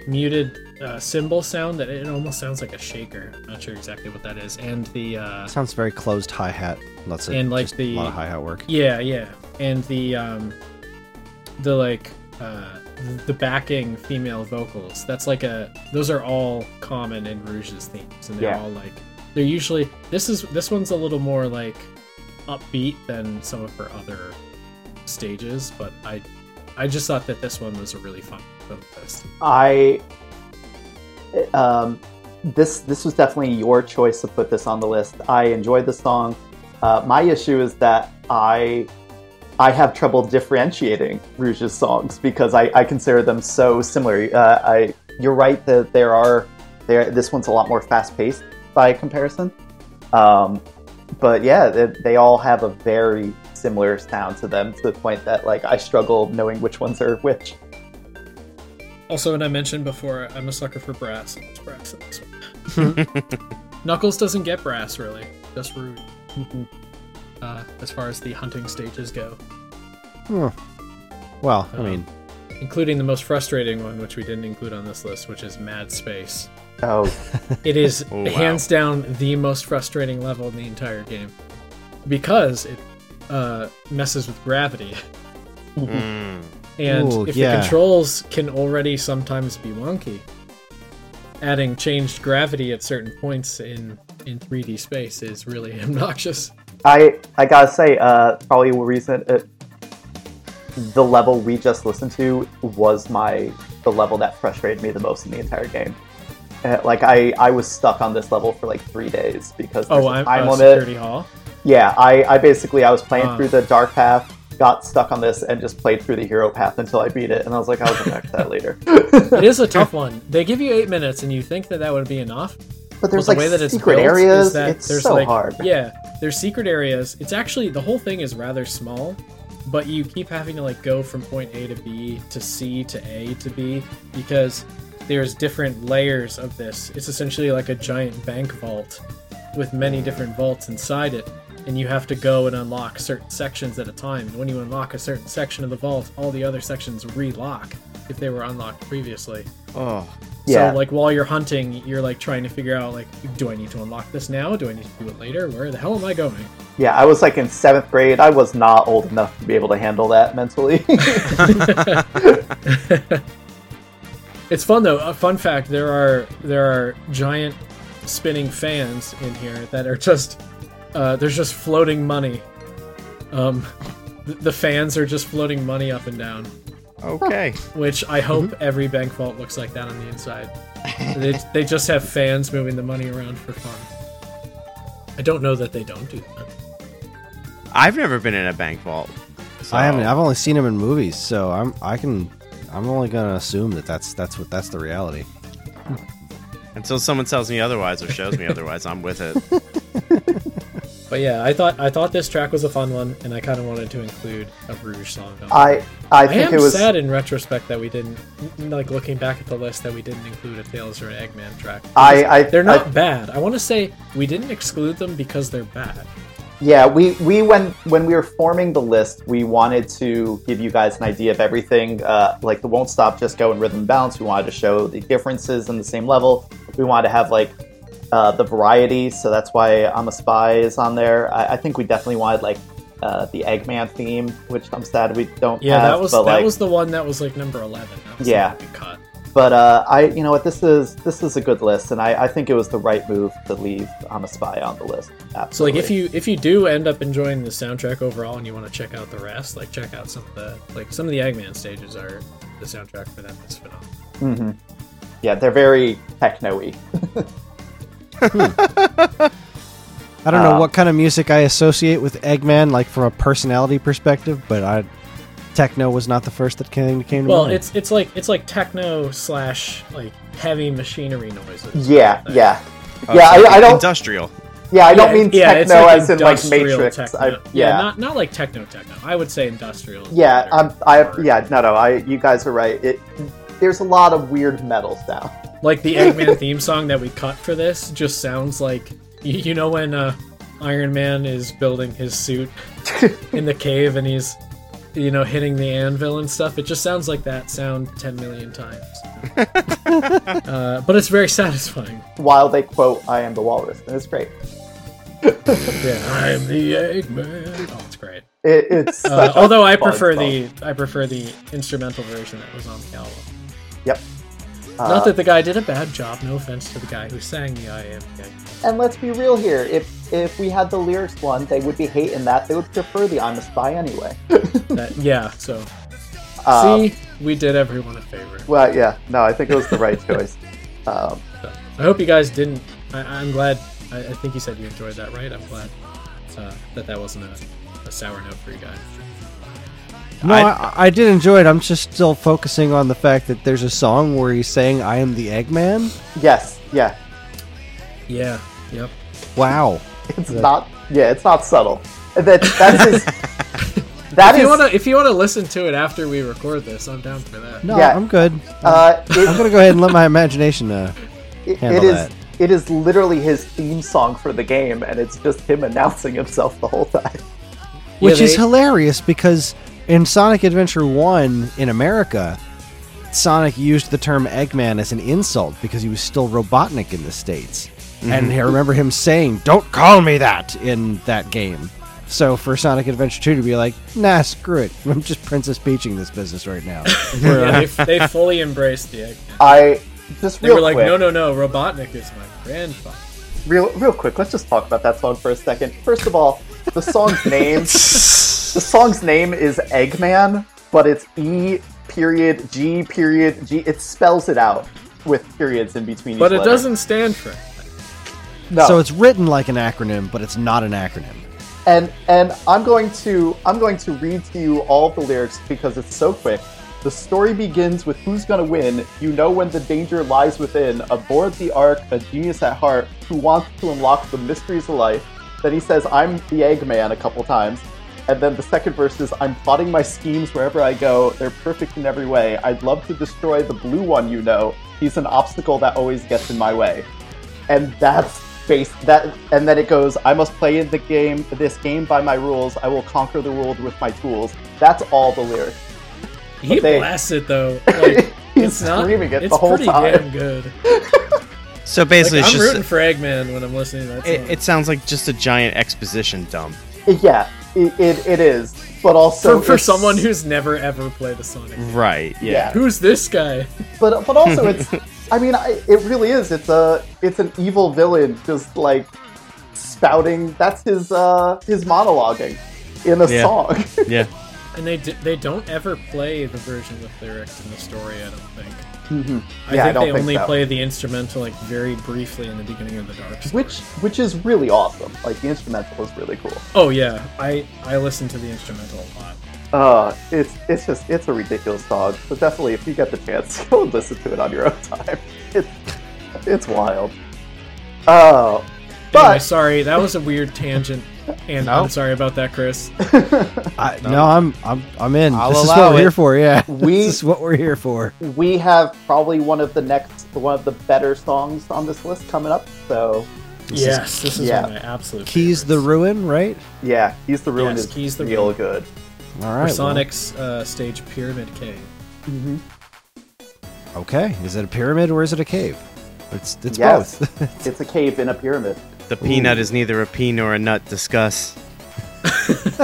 muted uh, cymbal sound that it almost sounds like a shaker. I'm not sure exactly what that is, and the uh, Sounds very closed hi hat. Lots of And, like, just the- a lot of hi hat work. yeah, yeah, and the um, the like uh, the backing female vocals. That's like a those are all common in Rouge's themes, and they're Yeah. all like they're usually this is this one's a little more like upbeat than some of her other stages, but I I just thought that this one was a really fun list. I um, this this was definitely your choice to put this on the list. I enjoyed the song. Uh, my issue is that I I have trouble differentiating Rouge's songs because I, I consider them so similar. Uh, I you're right that there are there this one's a lot more fast paced by comparison. Um, but yeah, they, they all have a very similar sound to them to the point that like I struggle knowing which ones are which. Also, and I mentioned before, I'm a sucker for brass. It's brass in this one. Knuckles doesn't get brass really, just Rouge. uh, as far as the hunting stages go, Huh. Well, I Um, mean, including the most frustrating one, which we didn't include on this list, which is Mad Space. Oh, It is Oh, wow. hands down the most frustrating level in the entire game because it uh, messes with gravity. Mm. And Ooh, if yeah. the controls can already sometimes be wonky, adding changed gravity at certain points in in 3D space is really obnoxious. I I gotta say, uh, probably the reason it, the level we just listened to was my the level that frustrated me the most in the entire game. Uh, like I I was stuck on this level for like three days because there's Oh, a I'm time uh, limit. security hall. Yeah, I I basically I was playing Ah. through the dark path, got stuck on this, and just played through the hero path until I beat it, and I was like, I'll come back to that later. It is a tough one. They give you eight minutes, and you think that that would be enough. But there's But like the way that it's secret areas. It's there's so like, hard. Yeah, there's secret areas. It's actually the whole thing is rather small, but you keep having to like go from point A to B to C to A to B because there's different layers of this. It's essentially like a giant bank vault with many different vaults inside it. And you have to go and unlock certain sections at a time. When you unlock a certain section of the vault, all the other sections relock if they were unlocked previously. Oh, Yeah. So like while you're hunting, you're like trying to figure out like, do I need to unlock this now? Do I need to do it later? Where the hell am I going? Yeah, I was like in seventh grade. I was not old enough to be able to handle that mentally. It's fun though. A fun fact: there are there are giant spinning fans in here that are just uh, there's just floating money. Um, th- the fans are just floating money up and down, Okay. which I hope every bank vault looks like that on the inside. they they just have fans moving the money around for fun. I don't know that they don't do that. I've never been in a bank vault. so- I haven't. I've only seen them in movies, so I'm. I can. I'm only gonna assume that that's that's what that's the reality. Until someone tells me otherwise or shows me otherwise, I'm with it. But yeah, I thought I thought this track was a fun one, and I kind of wanted to include a Rouge song. on it. I I I think am it was sad in retrospect that we didn't, like looking back at the list, that we didn't include a Tails or an Eggman track. I, I They're not I- bad. I want to say we didn't exclude them because they're bad. yeah, we we when when we were forming the list, we wanted to give you guys an idea of everything. Uh, like the won't stop, just go and rhythm and balance. We wanted to show the differences in the same level. We wanted to have like uh, the variety, so that's why I'm a Spy is on there. I, I think we definitely wanted like uh, the Eggman theme, which I'm sad we don't. Yeah, have, that was but, that like, was the one that was like number eleven. Yeah. But uh, I, you know what, this is this is a good list, and I, I think it was the right move to leave I'm a Spy on the list. Absolutely. So like if you if you do end up enjoying the soundtrack overall and you want to check out the rest, like check out some of the like some of the Eggman stages are the soundtrack for them is phenomenal. Mm-hmm. yeah, they're very techno-y. I don't know Uh, what kind of music I associate with Eggman, like from a personality perspective, but I techno was not the first that came came to me. Well, mind. it's it's like it's like techno slash like heavy machinery noises. Yeah, yeah, Oh, yeah. so I, I don't. Industrial. Yeah, I don't Yeah, mean yeah, techno like as in like Matrix. I, yeah, yeah, not not like techno techno. I would say industrial. yeah. better. I'm. I Or- yeah. No, no. I. You guys are right. It. There's a lot of weird metal sound. Like the Eggman theme song that we cut for this just sounds like you, know when uh, Iron Man is building his suit in the cave and he's you know hitting the anvil and stuff. It just sounds like that sound ten million times. uh, but it's very satisfying. While they quote "I am the walrus," and it's great. Yeah, I'm the Eggman. Oh, it's great. It, it's Uh, although I prefer song. the I prefer the instrumental version that was on the album. Yep. Not Uh, that the guy did a bad job. No offense to the guy who sang the I am. And let's be real here. If if we had the lyrics one, they would be hating that. They would prefer the "I'm a Spy" anyway. That, yeah. So Uh, see, we did everyone a favor. Well, yeah. No, I think it was the right choice. Um, So, I hope you guys didn't. I, I'm glad. I, I think you said you enjoyed that, right? I'm glad uh, that that wasn't a, a sour note for you guys. No, I- I, I did enjoy it. I'm just still focusing on the fact that there's a song where he's saying "I am the Eggman." yes. Yeah. Yeah. Yep. Wow. It's not. Yeah. It's not subtle. That that's his. That If is. you wanna, if you wanna listen to it after we record this, I'm down for that. No, Yeah. I'm good. uh, I'm gonna go ahead and let my imagination. Uh, it, handle it is. that. It is literally his theme song for the game, and it's just him announcing himself the whole time. which Yeah, is hilarious because in Sonic Adventure 1 in America, Sonic used the term Eggman as an insult because he was still Robotnik in the States. And mm-hmm. I remember him saying, Don't call me that in that game. So for Sonic Adventure 2 to be like, Nah, screw it. I'm just Princess Peaching this business right now. Yeah, they, they fully embraced the Eggman. I just They real were like, quick. no, no, no, Robotnik is my grandfather. real real quick let's just talk about that song for a second first of all the song's name the song's name is eggman but it's e period g period g it spells it out with periods in between But each it letter. doesn't stand for it. no So it's written like an acronym, but it's not an acronym. and and i'm going to i'm going to read to you all of the lyrics because it's so quick the story begins with who's gonna win. You know when the danger lies within. Aboard the Ark, a genius at heart who wants to unlock the mysteries of life. Then he says, I'm the Eggman a couple times. And then the second verse is, I'm plotting my schemes wherever I go. They're perfect in every way. I'd love to destroy the blue one, you know. He's an obstacle that always gets in my way. And that's base that and then it goes, I must play in the game this game by my rules. I will conquer the world with my tools. That's all the lyrics. He they- blasts it though. Like, he's It's not. screaming it it's the whole pretty time. damn good. So Like, basically, I'm just rooting for Eggman when I'm listening to that song. it, it sounds like just a giant exposition dump. Yeah, it, it, it is. But also for, for someone who's never ever played a Sonic. game. Right. Yeah. Yeah. Who's this guy? but but also it's I mean I, it really is. It's a it's an evil villain just like spouting. That's his uh his monologuing in a Yeah. song. Yeah. And they d- they don't ever play the version with lyrics in the story. I don't think. I Yeah, I think don't they think only so. play the instrumental like very briefly in the beginning of the Dark. Which which is really awesome. Like the instrumental is really cool. Oh yeah, I I listen to the instrumental a lot. Uh, it's it's just it's a ridiculous song. So definitely, if you get the chance, go and listen to it on your own time. It's it's wild. Uh, Anyway, but sorry, that was a weird tangent, and No. I'm sorry about that, Chris. I, no. I'm I'm I'm in. I'll this is what we're it. here for. Yeah, We- this is what we're here for. we have probably one of the next one of the better songs on this list coming up. So yes, this is yeah. one of my absolute Keys the ruin, right? yeah, keys the ruin Yes, is Keys the real Ruin. good. All For right. well, Sonic's uh, stage Pyramid Cave. okay. Is it a pyramid or is it a cave? It's it's Yes. both. It's a cave in a pyramid. The peanut is neither a pea nor a nut. Discuss.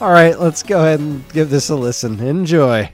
All right. Let's go ahead and give this a listen. Enjoy.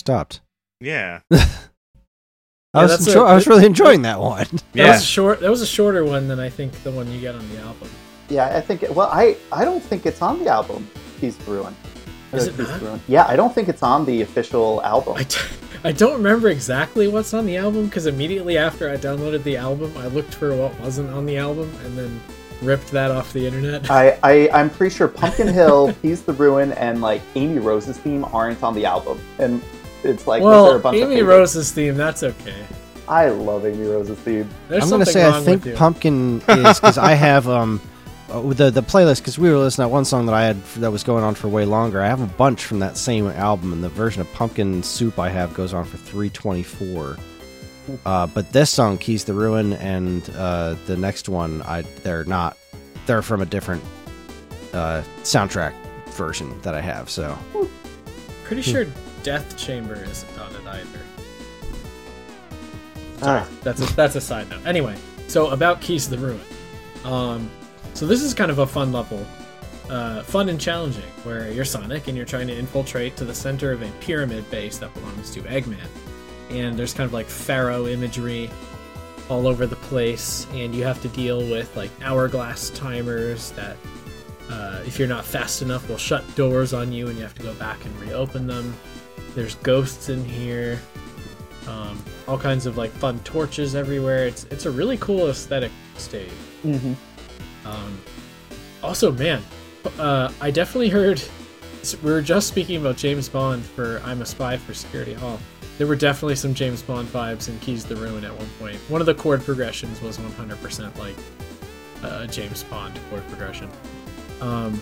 Stopped. Yeah. I Yeah, was that's enjo- a- I was really enjoying that one. That was a short. That was a shorter one than I think the one you get on the album. Yeah, I think. Well, I I don't think it's on the album. Keys the Ruin. Is it not? Ruin. Yeah, I don't think it's on the official album. I, d- I don't remember exactly what's on the album because immediately after I downloaded the album, I looked for what wasn't on the album and then ripped that off the internet. I, I I'm pretty sure Pumpkin Hill, Keys the Ruin, and like Amy Rose's theme aren't on the album, and it's like was a well, bunch Amy favorites? Rose's theme, that's okay. I love Amy Rose's theme. There's I'm gonna say I think pumpkin is because I have um uh, the the playlist because we were listening to one song that I had that was going on for way longer. I have a bunch from that same album, and the version of Pumpkin Soup I have goes on for 324. Uh, but this song, Keys the Ruin, and uh, the next one, I they're not. They're from a different uh, soundtrack version that I have. So Pretty sure Death Chamber isn't on it either. Ah, That's a, that's a side note. Anyway, so about Keys to the Ruin. Um, so this is kind of a fun level, uh, fun and challenging, where you're Sonic and you're trying to infiltrate to the center of a pyramid base that belongs to Eggman, and there's kind of like pharaoh imagery all over the place, and you have to deal with like hourglass timers that. Uh, if you're not fast enough, will shut doors on you, and you have to go back and reopen them. There's ghosts in here um, all kinds of like fun torches everywhere. It's it's a really cool aesthetic stage. mhm. Um, Also, man, uh, I definitely heard. We were just speaking about James Bond for "I'm a Spy for Security Hall." There were definitely some James Bond vibes in Keys to the Ruin at one point. One of the chord progressions was 100% like a James Bond chord progression, um,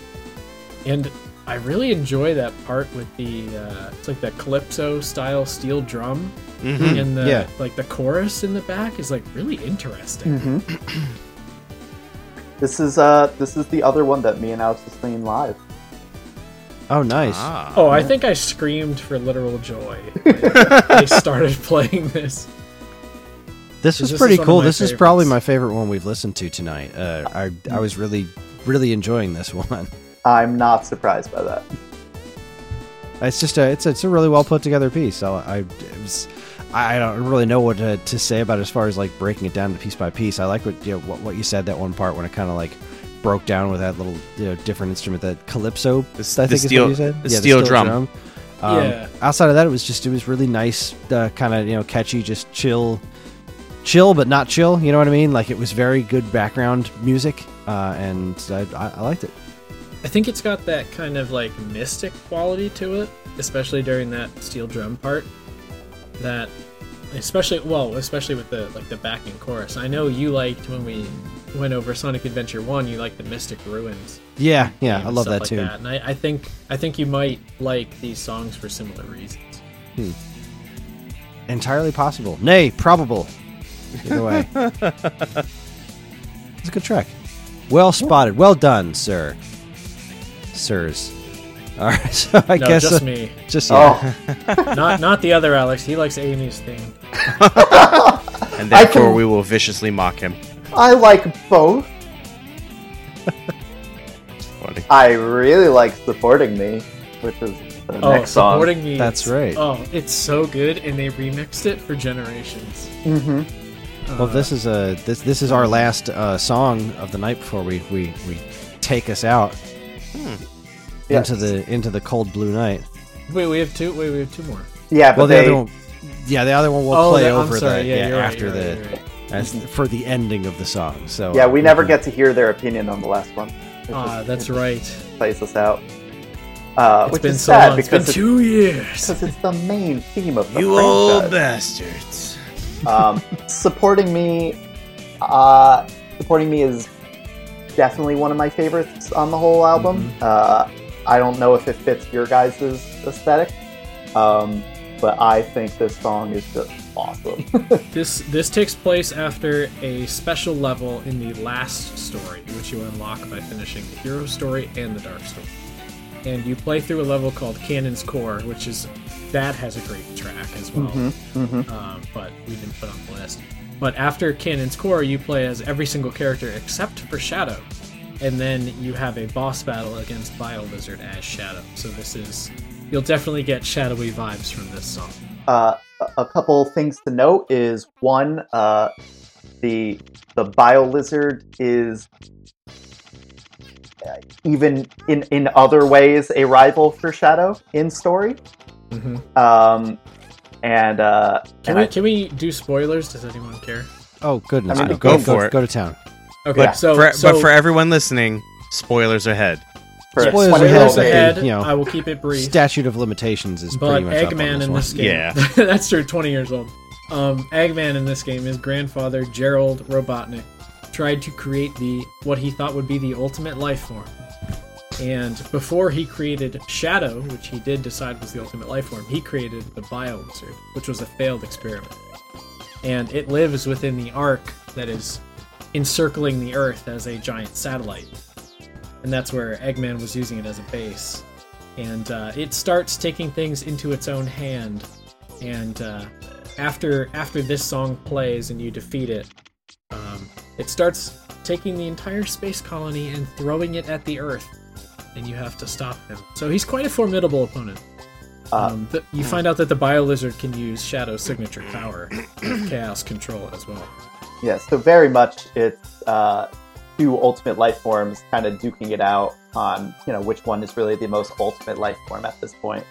and I really enjoy that part with the uh, it's like the calypso style steel drum, Mhm. and the yeah. like the chorus in the back is like really interesting. Mm-hmm. This is uh this is the other one that me and Alex is playing live. Oh, nice. Ah. Oh, I think I screamed for literal joy when they started playing this. This was This is pretty one cool. my This is probably my favorite one we've listened to tonight. Uh, I I was really really enjoying this one. I'm not surprised by that. It's just a it's a, it's a really well put together piece. I I, was, I I don't really know what to, to say about it as far as like breaking it down to piece by piece. I like what you know, what, what you said that one part when it kind of like broke down with that little you know different instrument that calypso. The s- I the think is steel- what you said. the steel drum. Um, Yeah. Outside of that, it was just it was really nice, uh, kind of you know catchy, just chill, chill but not chill. You know what I mean? Like it was very good background music, uh, and I, I, I liked it. I think it's got that kind of like mystic quality to it, especially during that steel drum part. That, especially well, especially with the like the backing chorus. I know you liked when we went over Sonic Adventure One. You liked the Mystic Ruins. Yeah, yeah, I love that like too. And I, I think I think you might like these songs for similar reasons. Hmm. Entirely possible. Nay, probable. Either way. it's a good track. Well spotted. Well done, sir. Sirs. All right, so I no, guess just uh, me, just yeah. Oh, not not the other Alex. He likes Amy's theme. and therefore can- we will viciously mock him. I like both. Funny. I really like supporting me, which is the Oh, next song. supporting me. That's right. Oh, it's so good, and they remixed it for generations. Mm-hmm. Well, this is a this this is our last uh, song of the night before we we, we take us out Yes. into the into the cold blue night. Wait, we have two. Wait, we have two more. Yeah, but Well, the they, other one, yeah, the other one will Oh, play that- I'm over sorry. the Yeah, yeah, right, after right, the you're right. as for the ending of the song. So yeah, we uh, never get to hear their opinion on the last one. Ah, just- that's right. plays us out. Uh, It's which been is so sad long. It's been because two years. because it's the main theme of the You old bastards. um, supporting me, uh, supporting me is definitely one of my favorites on the whole album. Uh, I don't know if it fits your guys' aesthetic, um, but I think this song is just awesome. This this takes place after a special level in the last story, which you unlock by finishing the hero story and the dark story. And you play through a level called Cannon's Core, which is that has a great track as well. Um, but we didn't put on the list. But after Cannon's Core, you play as every single character except for Shadow, and then you have a boss battle against Bio Lizard as Shadow. So this is you'll definitely get shadowy vibes from this song. uh, a- a couple things to note is one, uh, the the bio lizard is uh, even in in other ways a rival for Shadow in story. Um, and uh, Can and we I- can we do spoilers? Does anyone care? Oh goodness, I mean, no, the go, game- go for it. Go to town. Okay, Yeah. so For, so but for everyone listening, spoilers ahead. for spoilers spoilers ahead, ahead. you know, I will keep it brief. Statute of limitations is but pretty much up on Eggman this in one. this game, Yeah. that's true. Twenty years old. Um, Eggman in this game, his grandfather Gerald Robotnik tried to create the what he thought would be the ultimate life form. And before he created Shadow, which he did decide was the ultimate life form, he created the Bio Lizard, which was a failed experiment. And it lives within the Ark that is encircling the Earth as a giant satellite. And that's where Eggman was using it as a base. And uh, it starts taking things into its own hand. And uh, after after this song plays and you defeat it, um, it starts taking the entire space colony and throwing it at the Earth, and you have to stop him. So he's quite a formidable opponent. Uh, Um, you find out that the Bio Lizard can use Shadow's signature power, Chaos Control, as well. Yeah, so very much it's uh, two ultimate life forms kind of duking it out on you know which one is really the most ultimate life form at this point.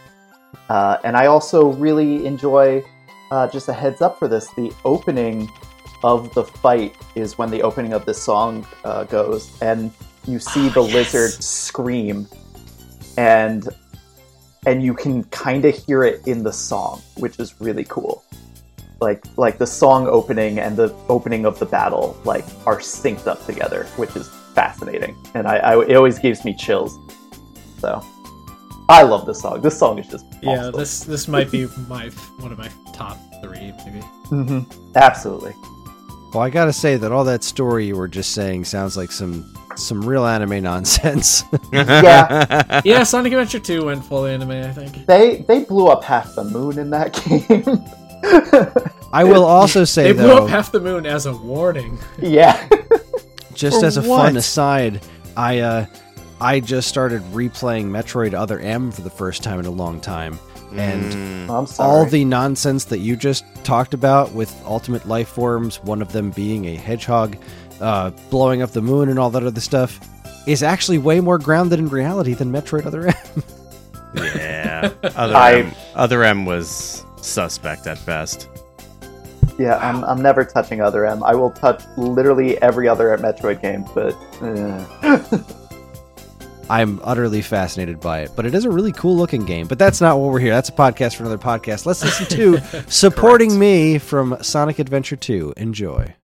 Uh, and I also really enjoy uh, just a heads up for this: the opening of the fight is when the opening of this song uh, goes, and you see the lizard scream, and and you can kind of hear it in the song, which is really cool. Like like the song opening and the opening of the battle like are synced up together, which is fascinating, and I, I it always gives me chills. So I love this song. This song is just Yeah, this this might be my one of my top three, maybe. Mhm. absolutely. Well, I gotta say that all that story you were just saying sounds like some some real anime nonsense. Yeah, Yeah, Sonic Adventure 2 went full anime, I think. they they blew up half the moon in that game. I will also say They blew though, up half the moon as a warning. yeah. just For as a what? fun aside, I uh, I just started replaying Metroid Other M for the first time in a long time, and Mm. All the nonsense that you just talked about with ultimate life forms, one of them being a hedgehog, uh, blowing up the moon, and all that other stuff, is actually way more grounded in reality than Metroid Other M. Yeah. Other I- M, Other M was suspect at best. Yeah, I'm, I'm never touching Other M. I will touch literally every other Metroid game, but eh. I'm utterly fascinated by it, but it is a really cool looking game. But that's not what we're here. That's a podcast for another podcast. Let's listen to Supporting Correct. Me from Sonic Adventure 2. Enjoy.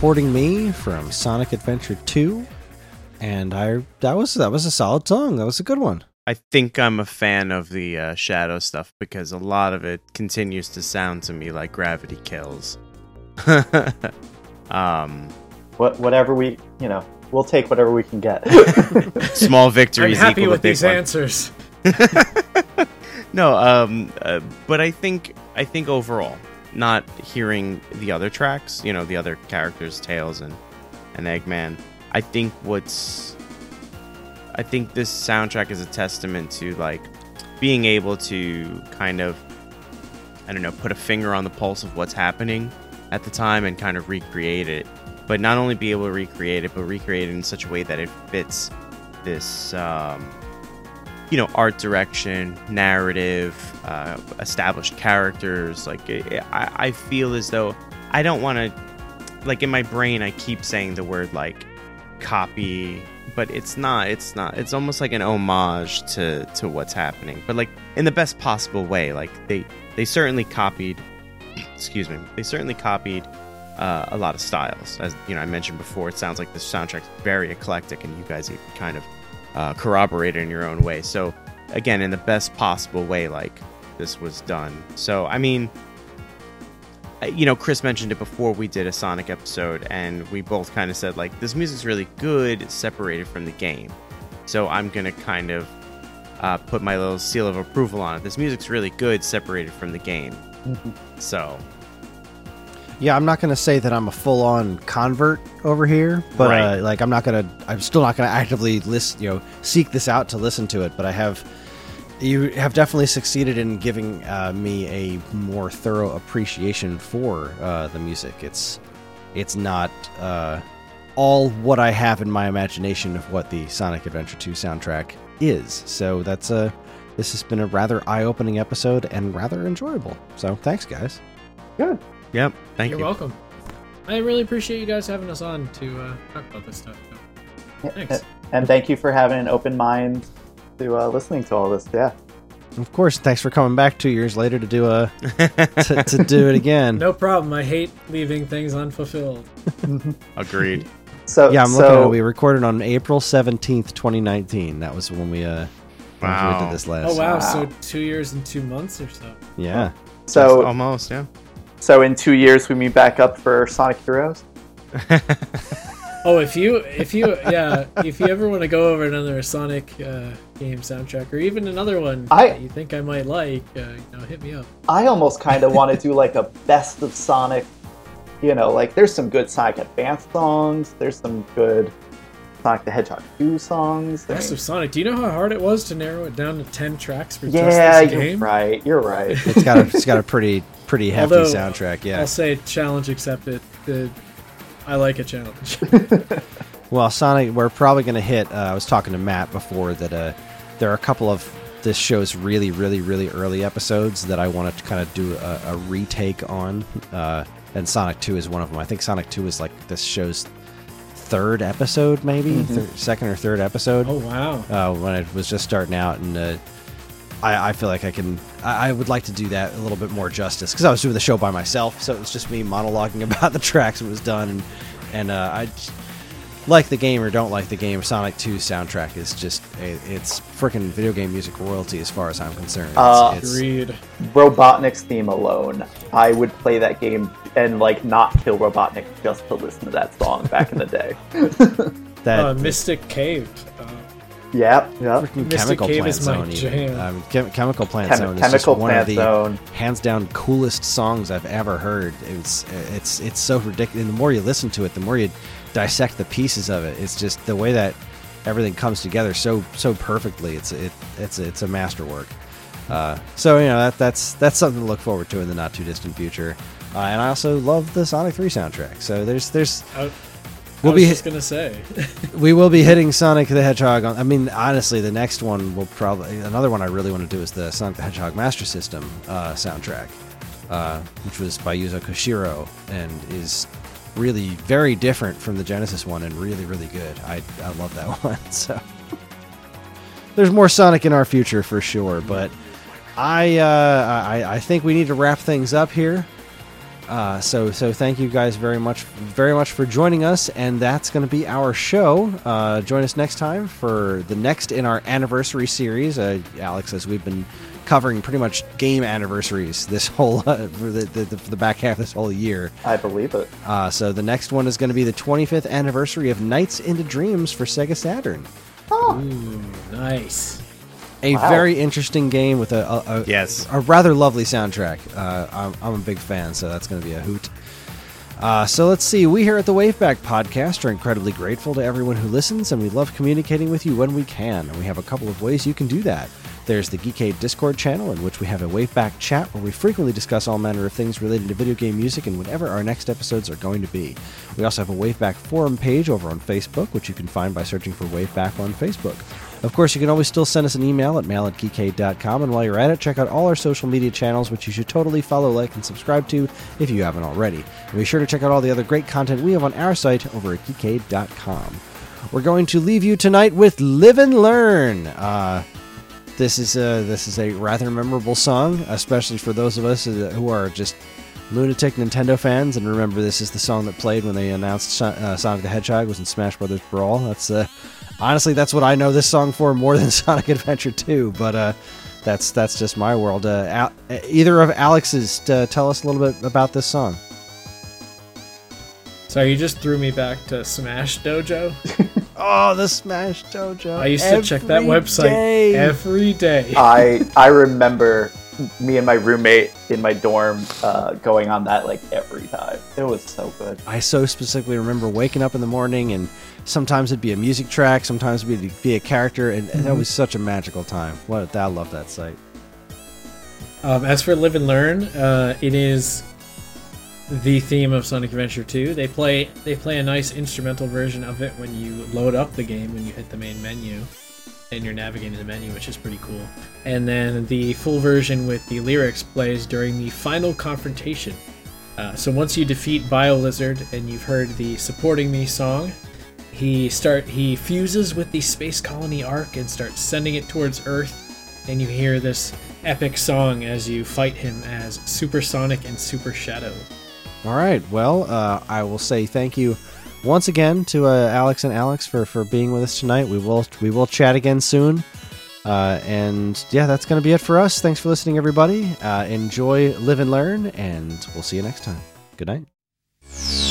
Supporting Me from Sonic Adventure 2. And I that was that was a solid song. That was a good one. I think I'm a fan of the uh, Shadow stuff because a lot of it continues to sound to me like Gravity Kills. um, What, whatever we, you know, we'll take whatever we can get. small I'm victories happy equal with to big these ones. answers. no, um, uh, but I think I think overall, not hearing the other tracks, you know, the other characters, Tails and and Eggman, I think what's I think this soundtrack is a testament to like being able to kind of I don't know, put a finger on the pulse of what's happening at the time and kind of recreate it. But not only be able to recreate it, but recreate it in such a way that it fits this um, you know art direction narrative uh, established characters like i I, I feel as though i don't want to like in my brain i keep saying the word like copy but it's not it's not it's almost like an homage to to what's happening but like in the best possible way like they they certainly copied excuse me they certainly copied uh, a lot of styles. As you know i mentioned before it sounds like the soundtrack's very eclectic and you guys kind of uh, corroborate it in your own way. So again, in the best possible way, like this was done. So I mean, you know, Chris mentioned it before we did a Sonic episode, and we both kind of said like this music's really good, it's separated from the game. So I'm gonna kind of uh, put my little seal of approval on it. This music's really good, separated from the game. So Yeah, I'm not going to say that I'm a full on convert over here, but Right. uh, like I'm not going to. I'm still not going to actively list, you know, seek this out to listen to it. But I have. You have definitely succeeded in giving uh, me a more thorough appreciation for uh, the music. It's, it's not uh, all what I have in my imagination of what the Sonic Adventure 2 soundtrack is. So that's a. This has been a rather eye-opening episode and rather enjoyable. So thanks, guys. Good. Yep, thank You're you. Are welcome. I really appreciate you guys having us on to uh, talk about this stuff. So, Thanks. And thank you for having an open mind to uh, listening to all this. Yeah. Of course, thanks for coming back two years later to do a to, to do it again. No problem. I hate leaving things unfulfilled. Agreed. So Yeah, I'm so, looking at it. We recorded on April 17th, 2019. That was when we uh when we did this last. Oh wow, Wow. so two years and two months or so. Yeah. so almost, yeah. So in two years we meet back up for Sonic Heroes. Oh, if you if you yeah, if you ever want to go over another Sonic uh, game soundtrack or even another one I- that you think I might like, uh, you know, hit me up. I almost kind of want to do like a best of Sonic. You know, like there's some good Sonic Advance songs. There's some good Sonic the Hedgehog 2 songs. I Best mean, of Sonic. Do you know how hard it was to narrow it down to ten tracks for yeah, just this you're game? right. You're right. It's got a it's got a pretty pretty hefty Although, soundtrack, yeah. I'll say challenge accepted. The, I like a challenge. Well, Sonic, we're probably going to hit. Uh, I was talking to Matt before that uh, there are a couple of this show's really, really, really early episodes that I want to kind of do a, a retake on, uh, and Sonic Two is one of them. I think Sonic Two is like this show's third episode, maybe thir- second or third episode oh wow. uh, when it was just starting out, and uh, I, I feel like I can. I, I would like to do that a little bit more justice because I was doing the show by myself, so it was just me monologuing about the tracks when it was done, and and uh, I j- like the game or don't like the game. Sonic 2 soundtrack is just a, it's freaking video game music royalty as far as I'm concerned. It's, Uh, it's- Agreed. Robotnik's theme alone, I would play that game and like not kill Robotnik just to listen to that song back in the day. that Uh, Mystic Cave. Uh, Yep, yep. freaking chemical Cave plant is my zone. Even. jam. Um, chem- chemical plant Chem- zone is just Chemical one of the Zone. hands down coolest songs I've ever heard. It's it's it's so ridiculous. And the more you listen to it, the more you dissect the pieces of it. It's just the way that everything comes together so so perfectly. It's it it's it's a masterwork. Uh, so you know that that's that's something to look forward to in the not too distant future. Uh, and I also love the Sonic 3 soundtrack. So there's there's I, We'll I was be- just gonna say. we will be hitting Sonic the Hedgehog. On, I mean, honestly, the next one will probably another one I really want to do is the Sonic the Hedgehog Master System uh, soundtrack, uh, which was by Yuzo Koshiro and is really very different from the Genesis one and really really good. I I love that one. So there's more Sonic in our future for sure, but I uh, I I think we need to wrap things up here. Uh, so so thank you guys very much very much for joining us, and that's going to be our show. Uh, join us next time for the next in our anniversary series, uh, Alex, as we've been covering pretty much game anniversaries this whole uh, for the, the, the, the back half of this whole year. I believe it. Uh, so the next one is going to be the 25th anniversary of Nights into Dreams for Sega Saturn. Ooh, nice. A Wow. very interesting game with a, a, a Yes. a rather lovely soundtrack. Uh, I'm, I'm a big fan, so that's going to be a hoot. Uh, so let's see. We here at the Waveback Podcast are incredibly grateful to everyone who listens, and we love communicating with you when we can. And we have a couple of ways you can do that. There's the Geekade Discord channel, in which we have a Waveback chat where we frequently discuss all manner of things related to video game music and whatever our next episodes are going to be. We also have a Waveback forum page over on Facebook, which you can find by searching for Waveback on Facebook. Of course, you can always still send us an email at mail at geekade.com, and while you're at it, check out all our social media channels, which you should totally follow, like, and subscribe to if you haven't already. And be sure to check out all the other great content we have on our site over at geekade.com. We're going to leave you tonight with Live and Learn. Uh, this is a this is a rather memorable song, especially for those of us who are just lunatic Nintendo fans and remember this is the song that played when they announced uh, Sonic the Hedgehog was in Smash Brothers Brawl. That's uh, honestly that's what I know this song for more than Sonic Adventure 2, but uh, that's that's just my world. Uh, Al- uh, either of Alex's uh, tell us a little bit about this song. So you just threw me back to Smash Dojo. Oh, the Smash Dojo! I used to check that website day. every day. I I remember me and my roommate in my dorm uh, going on that like every time. It was so good. I so specifically remember waking up in the morning and sometimes it'd be a music track, sometimes it'd be a character, and that was such a magical time. What I love that site. Um, as for Live and Learn, uh, it is the theme of Sonic Adventure 2. They play they play a nice instrumental version of it when you load up the game when you hit the main menu and you're navigating the menu, which is pretty cool. And then the full version with the lyrics plays during the final confrontation. Uh, so once you defeat Bio Lizard and you've heard the "Supporting Me" song, he start he fuses with the space colony Ark and starts sending it towards Earth, and you hear this epic song as you fight him as Supersonic and Super Shadow. All right. Well, uh, I will say thank you once again to uh, Alex and Alex for, for being with us tonight. We will we will chat again soon. Uh, and yeah, that's going to be it for us. Thanks for listening, everybody. Uh, enjoy, live, and learn, and we'll see you next time. Good night.